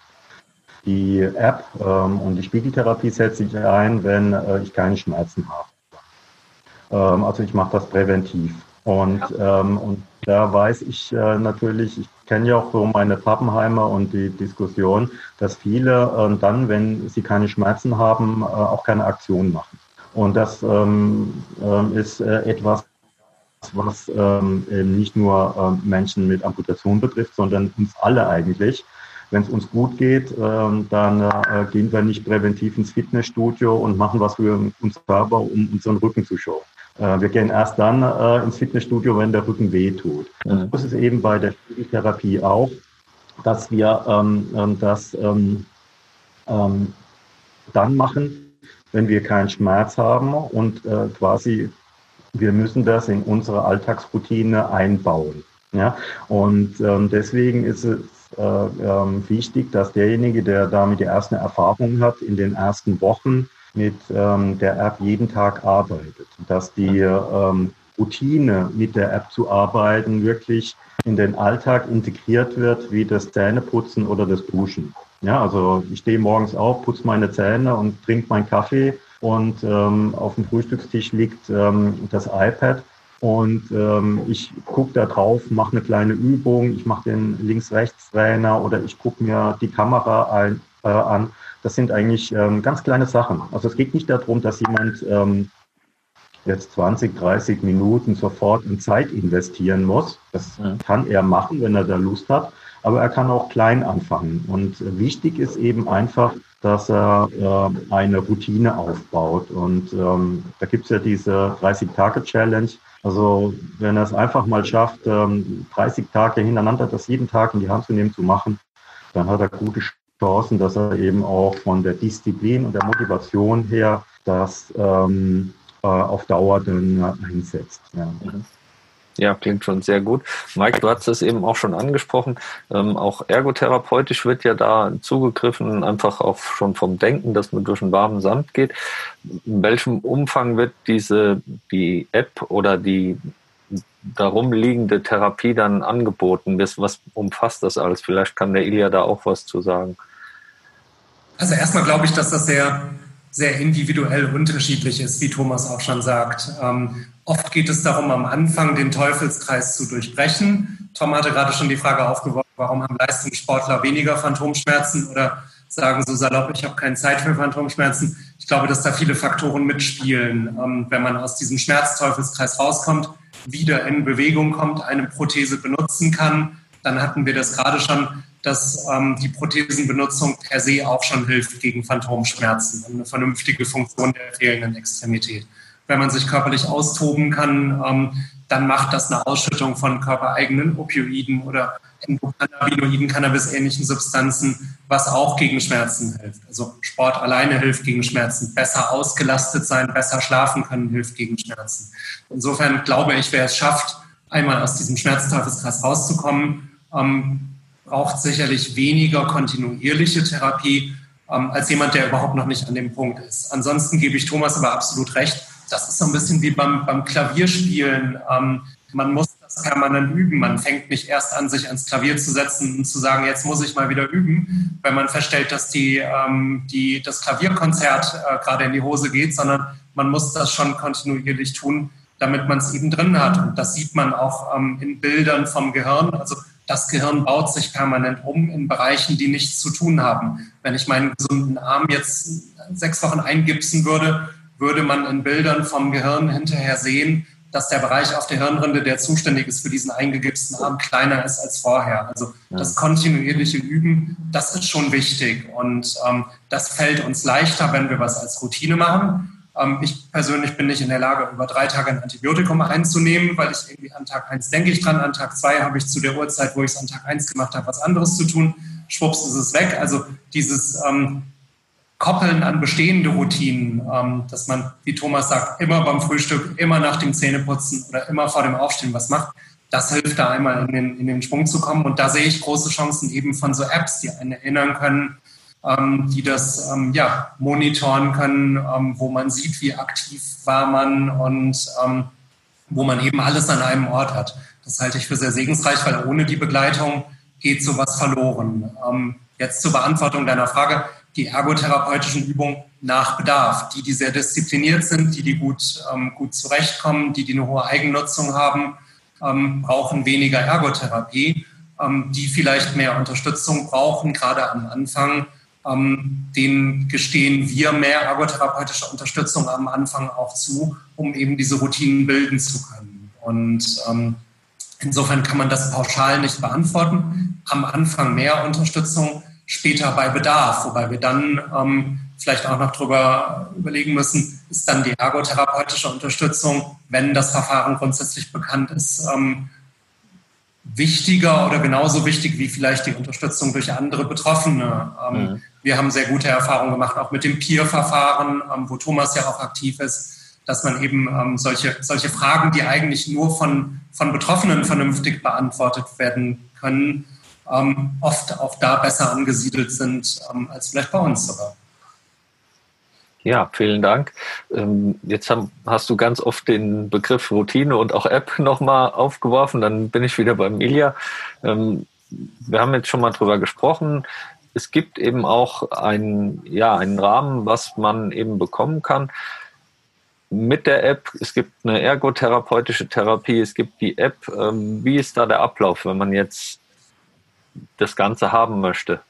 Die App ähm, und die Spiegeltherapie setze ich ein, wenn äh, ich keine Schmerzen habe. Ähm, also ich mache das präventiv. Und, ähm, und da weiß ich äh, natürlich, ich kenne ja auch so meine Pappenheimer und die Diskussion, dass viele äh, dann, wenn sie keine Schmerzen haben, äh, auch keine Aktion machen. Und das ähm, äh, ist etwas, was ähm, eben nicht nur äh, Menschen mit Amputation betrifft, sondern uns alle eigentlich. Wenn es uns gut geht, ähm, dann äh, gehen wir nicht präventiv ins Fitnessstudio und machen was für uns selber, um unseren Rücken zu schonen. Äh, wir gehen erst dann äh, ins Fitnessstudio, wenn der Rücken wehtut. Mhm. Das ist eben bei der Spiegeltherapie auch, dass wir ähm, ähm, das ähm, ähm, dann machen, wenn wir keinen Schmerz haben und äh, quasi wir müssen das in unsere Alltagsroutine einbauen. Ja? Und ähm, deswegen ist es äh, ähm, wichtig, dass derjenige, der damit die ersten Erfahrungen hat, in den ersten Wochen mit ähm, der App jeden Tag arbeitet. Dass die ähm, Routine mit der App zu arbeiten wirklich in den Alltag integriert wird, wie das Zähneputzen oder das Duschen. Ja, also ich stehe morgens auf, putze meine Zähne und trinke meinen Kaffee und ähm, auf dem Frühstückstisch liegt ähm, das iPad und ähm, ich gucke da drauf, mache eine kleine Übung, ich mache den Links-Rechts-Trainer oder ich gucke mir die Kamera ein, äh, an das sind eigentlich ähm, ganz kleine Sachen. Also es geht nicht darum, dass jemand ähm, jetzt 20, 30 Minuten sofort in Zeit investieren muss. Das ja. kann er machen, wenn er da Lust hat. Aber er kann auch klein anfangen. Und wichtig ist eben einfach, dass er äh, eine Routine aufbaut. Und ähm, da gibt es ja diese 30-Tage-Challenge. Also wenn er es einfach mal schafft, ähm, 30 Tage hintereinander das jeden Tag in die Hand zu nehmen, zu machen, dann hat er gute Chancen, dass er eben auch von der Disziplin und der Motivation her das ähm, äh, auf Dauer dann einsetzt. Ja. Ja, klingt schon sehr gut. Mike, du hast es eben auch schon angesprochen. Ähm, auch ergotherapeutisch wird ja da zugegriffen, einfach auch schon vom Denken, dass man durch einen warmen Sand geht. In welchem Umfang wird diese, die App oder die darum liegende Therapie dann angeboten? Was, was umfasst das alles? Vielleicht kann der Ilja da auch was zu sagen. Also erstmal glaube ich, dass das sehr, sehr individuell unterschiedlich ist, wie Thomas auch schon sagt. Ähm, oft geht es darum, am Anfang den Teufelskreis zu durchbrechen. Tom hatte gerade schon die Frage aufgeworfen, warum haben Leistungssportler weniger Phantomschmerzen oder sagen so salopp, ich habe keine Zeit für Phantomschmerzen. Ich glaube, dass da viele Faktoren mitspielen. Ähm, wenn man aus diesem Schmerzteufelskreis rauskommt, wieder in Bewegung kommt, eine Prothese benutzen kann, dann hatten wir das gerade schon, dass ähm, die Prothesenbenutzung per se auch schon hilft gegen Phantomschmerzen, eine vernünftige Funktion der fehlenden Extremität. Wenn man sich körperlich austoben kann, ähm, dann macht das eine Ausschüttung von körpereigenen Opioiden oder Endokannabinoiden, Cannabis-ähnlichen Substanzen, was auch gegen Schmerzen hilft. Also Sport alleine hilft gegen Schmerzen. Besser ausgelastet sein, besser schlafen können hilft gegen Schmerzen. Insofern glaube ich, wer es schafft, einmal aus diesem Schmerzteufelskreis rauszukommen, ähm, braucht sicherlich weniger kontinuierliche Therapie ähm, als jemand, der überhaupt noch nicht an dem Punkt ist. Ansonsten gebe ich Thomas aber absolut recht. Das ist so ein bisschen wie beim, beim Klavierspielen. Ähm, man muss das permanent üben. Man fängt nicht erst an, sich ans Klavier zu setzen und zu sagen, jetzt muss ich mal wieder üben, wenn man feststellt, dass die, ähm, die, das Klavierkonzert äh, gerade in die Hose geht, sondern man muss das schon kontinuierlich tun, damit man es eben drin hat. Und das sieht man auch ähm, in Bildern vom Gehirn. Also das Gehirn baut sich permanent um in Bereichen, die nichts zu tun haben. Wenn ich meinen gesunden Arm jetzt sechs Wochen eingipsen würde, würde man in Bildern vom Gehirn hinterher sehen, dass der Bereich auf der Hirnrinde, der zuständig ist für diesen eingegipsten Arm, kleiner ist als vorher. Also das kontinuierliche Üben, das ist schon wichtig. Und ähm, das fällt uns leichter, wenn wir was als Routine machen. Ähm, ich persönlich bin nicht in der Lage, über drei Tage ein Antibiotikum einzunehmen, weil ich irgendwie an Tag 1 denke ich dran, an Tag 2 habe ich zu der Uhrzeit, wo ich es an Tag 1 gemacht habe, was anderes zu tun. Schwupps ist es weg. Also dieses ähm, Koppeln an bestehende Routinen, ähm, dass man, wie Thomas sagt, immer beim Frühstück, immer nach dem Zähneputzen oder immer vor dem Aufstehen was macht, das hilft da einmal in den, in den Schwung zu kommen. Und da sehe ich große Chancen eben von so Apps, die einen erinnern können, die das ähm, ja, monitoren können, ähm, wo man sieht, wie aktiv war man und ähm, wo man eben alles an einem Ort hat. Das halte ich für sehr segensreich, weil ohne die Begleitung geht sowas verloren. Ähm, Jetzt zur Beantwortung deiner Frage, die ergotherapeutischen Übungen nach Bedarf, die, die sehr diszipliniert sind, die, die gut, ähm, gut zurechtkommen, die, die eine hohe Eigennutzung haben, ähm, brauchen weniger Ergotherapie. Ähm, die vielleicht mehr Unterstützung brauchen, gerade am Anfang, ähm, denen gestehen wir mehr ergotherapeutische Unterstützung am Anfang auch zu, um eben diese Routinen bilden zu können. Und ähm, insofern kann man das pauschal nicht beantworten. Am Anfang mehr Unterstützung, später bei Bedarf, wobei wir dann ähm, vielleicht auch noch darüber überlegen müssen, ist dann die ergotherapeutische Unterstützung, wenn das Verfahren grundsätzlich bekannt ist, ähm, wichtiger oder genauso wichtig wie vielleicht die Unterstützung durch andere Betroffene. Ähm, mhm. Wir haben sehr gute Erfahrungen gemacht, auch mit dem Peer-Verfahren, ähm, wo Thomas ja auch aktiv ist, dass man eben ähm, solche, solche Fragen, die eigentlich nur von, von Betroffenen vernünftig beantwortet werden können, ähm, oft auch da besser angesiedelt sind als vielleicht bei uns sogar. Ja, vielen Dank. Jetzt hast du ganz oft den Begriff Routine und auch App nochmal aufgeworfen. Dann bin ich wieder beim Ilja. Wir haben jetzt schon mal drüber gesprochen. Es gibt eben auch einen, ja, einen Rahmen, was man eben bekommen kann mit der App. Es gibt eine ergotherapeutische Therapie, es gibt die App. Ähm, wie ist da der Ablauf, wenn man jetzt das Ganze haben möchte?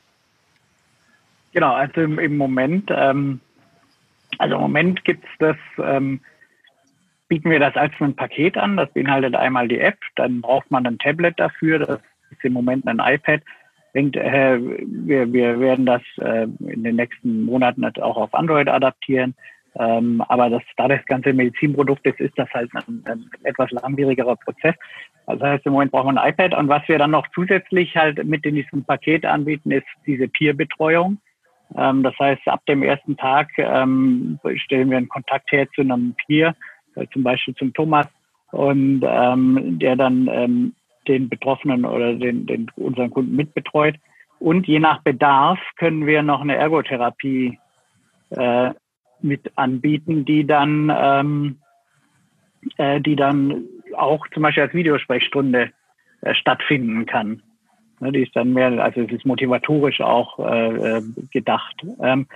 Genau, also im, im Moment ähm, also im Moment gibt's das, ähm, bieten wir das als ein Paket an. Das beinhaltet einmal die App, dann braucht man ein Tablet dafür. Das ist im Moment ein iPad. Denkt, äh, wir, wir werden das äh, in den nächsten Monaten auch auf Android adaptieren. Ähm, aber das, da das ganze Medizinprodukt ist, ist das halt ein, ein etwas langwierigerer Prozess. Das heißt, im Moment braucht man ein iPad. Und was wir dann noch zusätzlich halt mit in diesem Paket anbieten, ist diese Peer-Betreuung. Ähm, das heißt, ab dem ersten Tag ähm, stellen wir einen Kontakt her zu einem Peer, äh, zum Beispiel zum Thomas, und ähm, der dann ähm, den Betroffenen oder den, den unseren Kunden mitbetreut. Und je nach Bedarf können wir noch eine Ergotherapie äh, mit anbieten, die dann, ähm, äh, die dann auch zum Beispiel als Videosprechstunde äh, stattfinden kann. Ne, die ist dann mehr, also es ist motivatorisch auch äh, äh, gedacht. Ähm,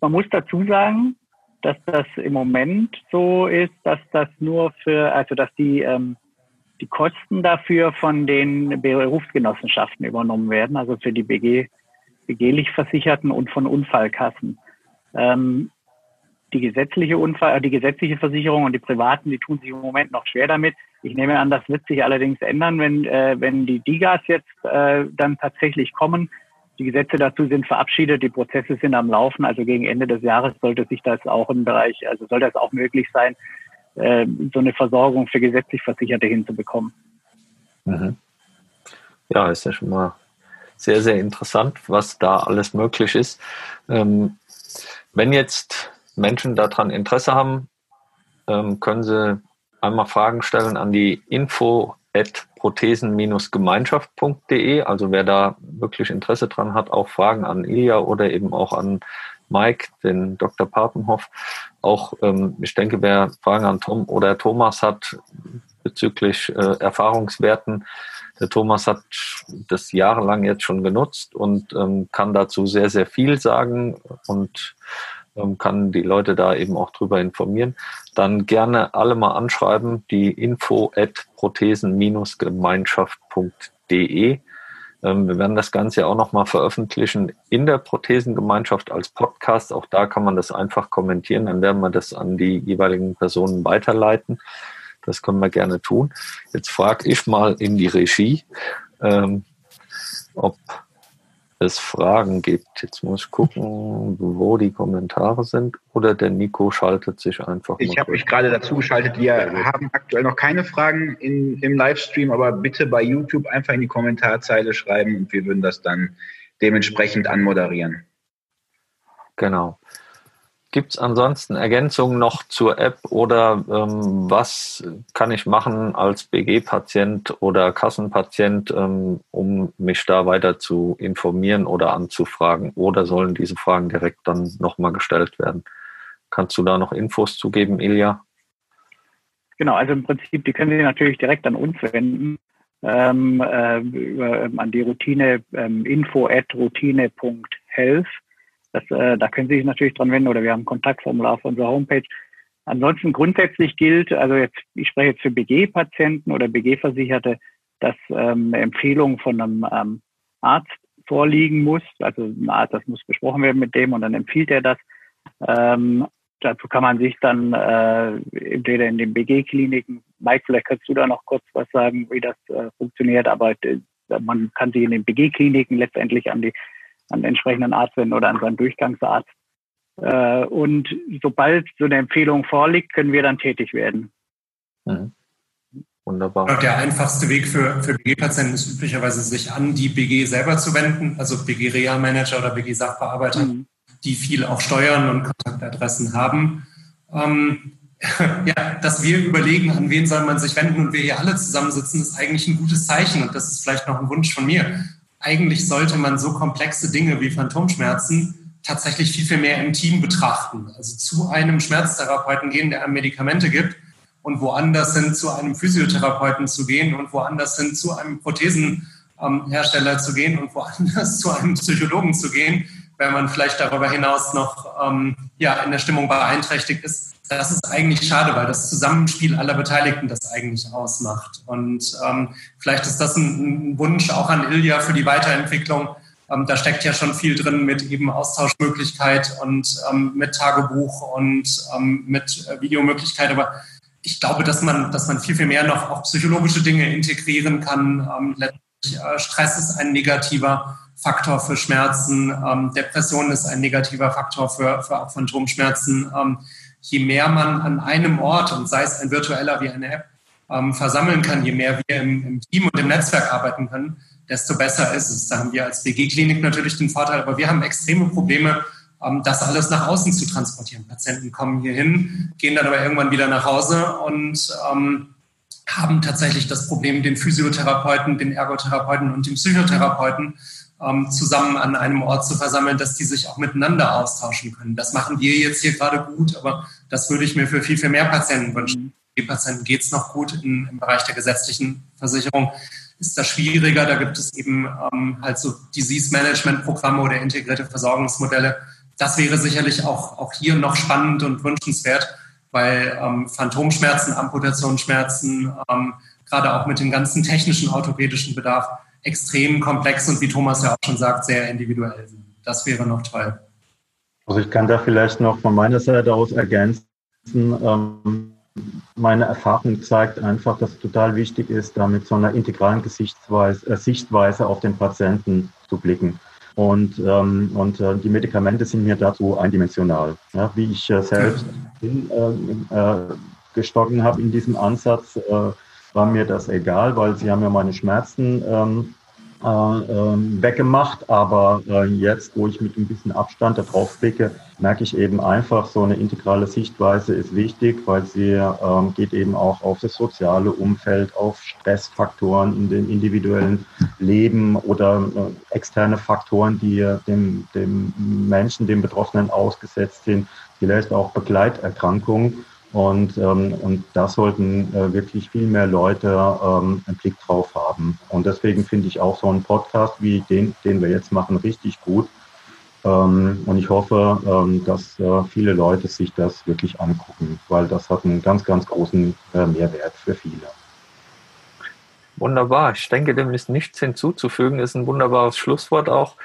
man muss dazu sagen, dass das im Moment so ist, dass das nur für, also dass die, ähm, die Kosten dafür von den Berufsgenossenschaften übernommen werden, also für die BG, BGlich Versicherten und von Unfallkassen. Ähm, die gesetzliche Unfall, äh, die gesetzliche Versicherung und die privaten, die tun sich im Moment noch schwer damit. Ich nehme an, das wird sich allerdings ändern, wenn, äh, wenn die DIGAs jetzt äh, dann tatsächlich kommen. Die Gesetze dazu sind verabschiedet, die Prozesse sind am Laufen. Also gegen Ende des Jahres sollte sich das auch im Bereich, also soll das auch möglich sein, äh, so eine Versorgung für gesetzlich Versicherte hinzubekommen. Mhm. Ja, ist ja schon mal sehr, sehr interessant, was da alles möglich ist. Ähm, wenn jetzt Menschen daran Interesse haben, ähm, können sie einmal Fragen stellen an die info prothesen-gemeinschaft.de. Also wer da wirklich Interesse dran hat, auch Fragen an Ilja oder eben auch an Mike, den Dr. Papenhoff. Auch, ähm, ich denke, wer Fragen an Tom oder Thomas hat bezüglich äh, Erfahrungswerten, der Thomas hat das jahrelang jetzt schon genutzt und ähm, kann dazu sehr, sehr viel sagen und ähm, kann die Leute da eben auch drüber informieren, dann gerne alle mal anschreiben, die info at prothesen-gemeinschaft.de. Ähm, wir werden das Ganze ja auch nochmal veröffentlichen in der Prothesengemeinschaft als Podcast. Auch da kann man das einfach kommentieren. Dann werden wir das an die jeweiligen Personen weiterleiten. Das können wir gerne tun. Jetzt frage ich mal in die Regie, ähm, ob es Fragen gibt. Jetzt muss ich gucken, wo die Kommentare sind. Oder der Nico schaltet sich einfach. Ich habe mich gerade dazu geschaltet. Wir haben aktuell noch keine Fragen in, im Livestream, aber bitte bei YouTube einfach in die Kommentarzeile schreiben und wir würden das dann dementsprechend anmoderieren. Genau. Gibt es ansonsten Ergänzungen noch zur App oder ähm, was kann ich machen als BG-Patient oder Kassenpatient, ähm, um mich da weiter zu informieren oder anzufragen? Oder sollen diese Fragen direkt dann nochmal gestellt werden? Kannst du da noch Infos zugeben, Ilja? Genau, also im Prinzip, die können Sie natürlich direkt an uns wenden. ähm, äh, ähm, an die Routine ähm, info at routine.health. Das, äh, da können Sie sich natürlich dran wenden oder wir haben ein Kontaktformular auf unserer Homepage. Ansonsten grundsätzlich gilt, also jetzt, ich spreche jetzt für BG-Patienten oder BG-Versicherte, dass ähm, eine Empfehlung von einem ähm, Arzt vorliegen muss. Also ein Arzt, das muss besprochen werden mit dem und dann empfiehlt er das. Ähm, dazu kann man sich dann äh, entweder in den BG-Kliniken, Mike, vielleicht kannst du da noch kurz was sagen, wie das äh, funktioniert, aber äh, man kann sich in den BG-Kliniken letztendlich an die an den entsprechenden Arzt wenden oder an seinen Durchgangsarzt. Äh, und sobald so eine Empfehlung vorliegt, können wir dann tätig werden. Mhm. Wunderbar. Der einfachste Weg für, für BG-Patienten ist üblicherweise, sich an die BG selber zu wenden, also BG-Reha-Manager oder BG-Sachbearbeiter, mhm. die viel auch Steuern und Kontaktadressen haben. Ähm, ja, dass wir überlegen, an wen soll man sich wenden und wir hier alle zusammensitzen, ist eigentlich ein gutes Zeichen und das ist vielleicht noch ein Wunsch von mir. Eigentlich sollte man so komplexe Dinge wie Phantomschmerzen tatsächlich viel, viel mehr im Team betrachten. Also zu einem Schmerztherapeuten gehen, der einem Medikamente gibt und woanders hin zu einem Physiotherapeuten zu gehen und woanders hin zu einem Prothesenhersteller zu gehen und woanders zu einem Psychologen zu gehen, wenn man vielleicht darüber hinaus noch ähm, ja, in der Stimmung beeinträchtigt ist. Das ist eigentlich schade, weil das Zusammenspiel aller Beteiligten das eigentlich ausmacht. Und ähm, vielleicht ist das ein, ein Wunsch auch an Ilja für die Weiterentwicklung, ähm, da steckt ja schon viel drin mit eben Austauschmöglichkeit und ähm, mit Tagebuch und ähm, mit äh, Videomöglichkeit. Aber ich glaube, dass man, dass man viel, viel mehr noch auch psychologische Dinge integrieren kann. Ähm, letztlich, äh, Stress ist ein negativer Faktor für Schmerzen, ähm, Depression ist ein negativer Faktor für, für auch Phantomschmerzen. Ähm, je mehr man an einem Ort, und sei es ein virtueller wie eine App, ähm, versammeln kann, je mehr wir im, im Team und im Netzwerk arbeiten können, desto besser ist es. Da haben wir als BG-Klinik natürlich den Vorteil, aber wir haben extreme Probleme, ähm, das alles nach außen zu transportieren. Patienten kommen hier hin, gehen dann aber irgendwann wieder nach Hause und ähm, haben tatsächlich das Problem, den Physiotherapeuten, den Ergotherapeuten und den Psychotherapeuten ähm, zusammen an einem Ort zu versammeln, dass die sich auch miteinander austauschen können. Das machen wir jetzt hier gerade gut, aber das würde ich mir für viel, viel mehr Patienten wünschen. Die Patienten geht es noch gut in, im Bereich der gesetzlichen Versicherung ist das schwieriger. Da gibt es eben ähm, halt so Disease-Management-Programme oder integrierte Versorgungsmodelle, das wäre sicherlich auch, auch hier noch spannend und wünschenswert, weil ähm, Phantomschmerzen, Amputationsschmerzen, ähm, gerade auch mit dem ganzen technischen orthopädischen Bedarf extrem komplex und wie Thomas ja auch schon sagt, sehr individuell sind. Das wäre noch toll. Also ich kann da vielleicht noch von meiner Seite aus ergänzen. Ähm, meine Erfahrung zeigt einfach, dass es total wichtig ist, da mit so einer integralen Gesichtsweise, äh, Sichtweise auf den Patienten zu blicken. Und, ähm, und äh, die Medikamente sind mir dazu eindimensional. Ja, wie ich äh, selbst in, äh, äh, gestocken habe in diesem Ansatz, war mir das egal, weil sie haben ja meine Schmerzen ähm, äh, ähm, weggemacht. Aber äh, jetzt, wo ich mit ein bisschen Abstand darauf blicke, merke ich eben einfach, so eine integrale Sichtweise ist wichtig, weil sie ähm, geht eben auch auf das soziale Umfeld, auf Stressfaktoren in dem individuellen Leben oder äh, externe Faktoren, die dem, dem Menschen, dem Betroffenen ausgesetzt sind, vielleicht auch Begleiterkrankungen. Und, ähm, und da sollten äh, wirklich viel mehr Leute ähm, einen Blick drauf haben. Und deswegen finde ich auch so einen Podcast wie den, den wir jetzt machen, richtig gut. Ähm, und ich hoffe, ähm, dass äh, viele Leute sich das wirklich angucken, weil das hat einen ganz, ganz großen äh, Mehrwert für viele. Wunderbar. Ich denke, dem ist nichts hinzuzufügen. Ist ein wunderbares Schlusswort auch.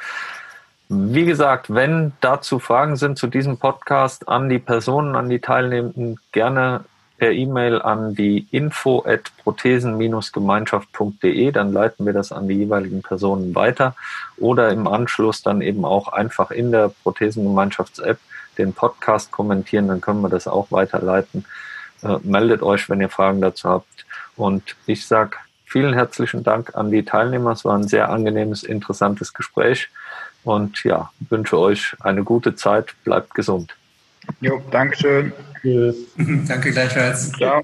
Wie gesagt, wenn dazu Fragen sind zu diesem Podcast an die Personen, an die Teilnehmenden, gerne per E-Mail an die info at prothesen-gemeinschaft.de, dann leiten wir das an die jeweiligen Personen weiter oder im Anschluss dann eben auch einfach in der Prothesengemeinschafts-App den Podcast kommentieren, dann können wir das auch weiterleiten. Äh, meldet euch, wenn ihr Fragen dazu habt. Und ich sage vielen herzlichen Dank an die Teilnehmer. Es war ein sehr angenehmes, interessantes Gespräch. Und ja, wünsche euch eine gute Zeit. Bleibt gesund. Jo, Dankeschön. Tschüss. Danke gleichfalls. Ciao.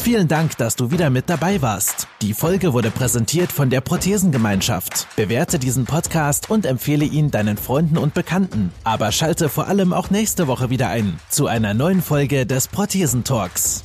Vielen Dank, dass du wieder mit dabei warst. Die Folge wurde präsentiert von der Prothesengemeinschaft. Bewerte diesen Podcast und empfehle ihn deinen Freunden und Bekannten. Aber schalte vor allem auch nächste Woche wieder ein zu einer neuen Folge des Prothesentalks.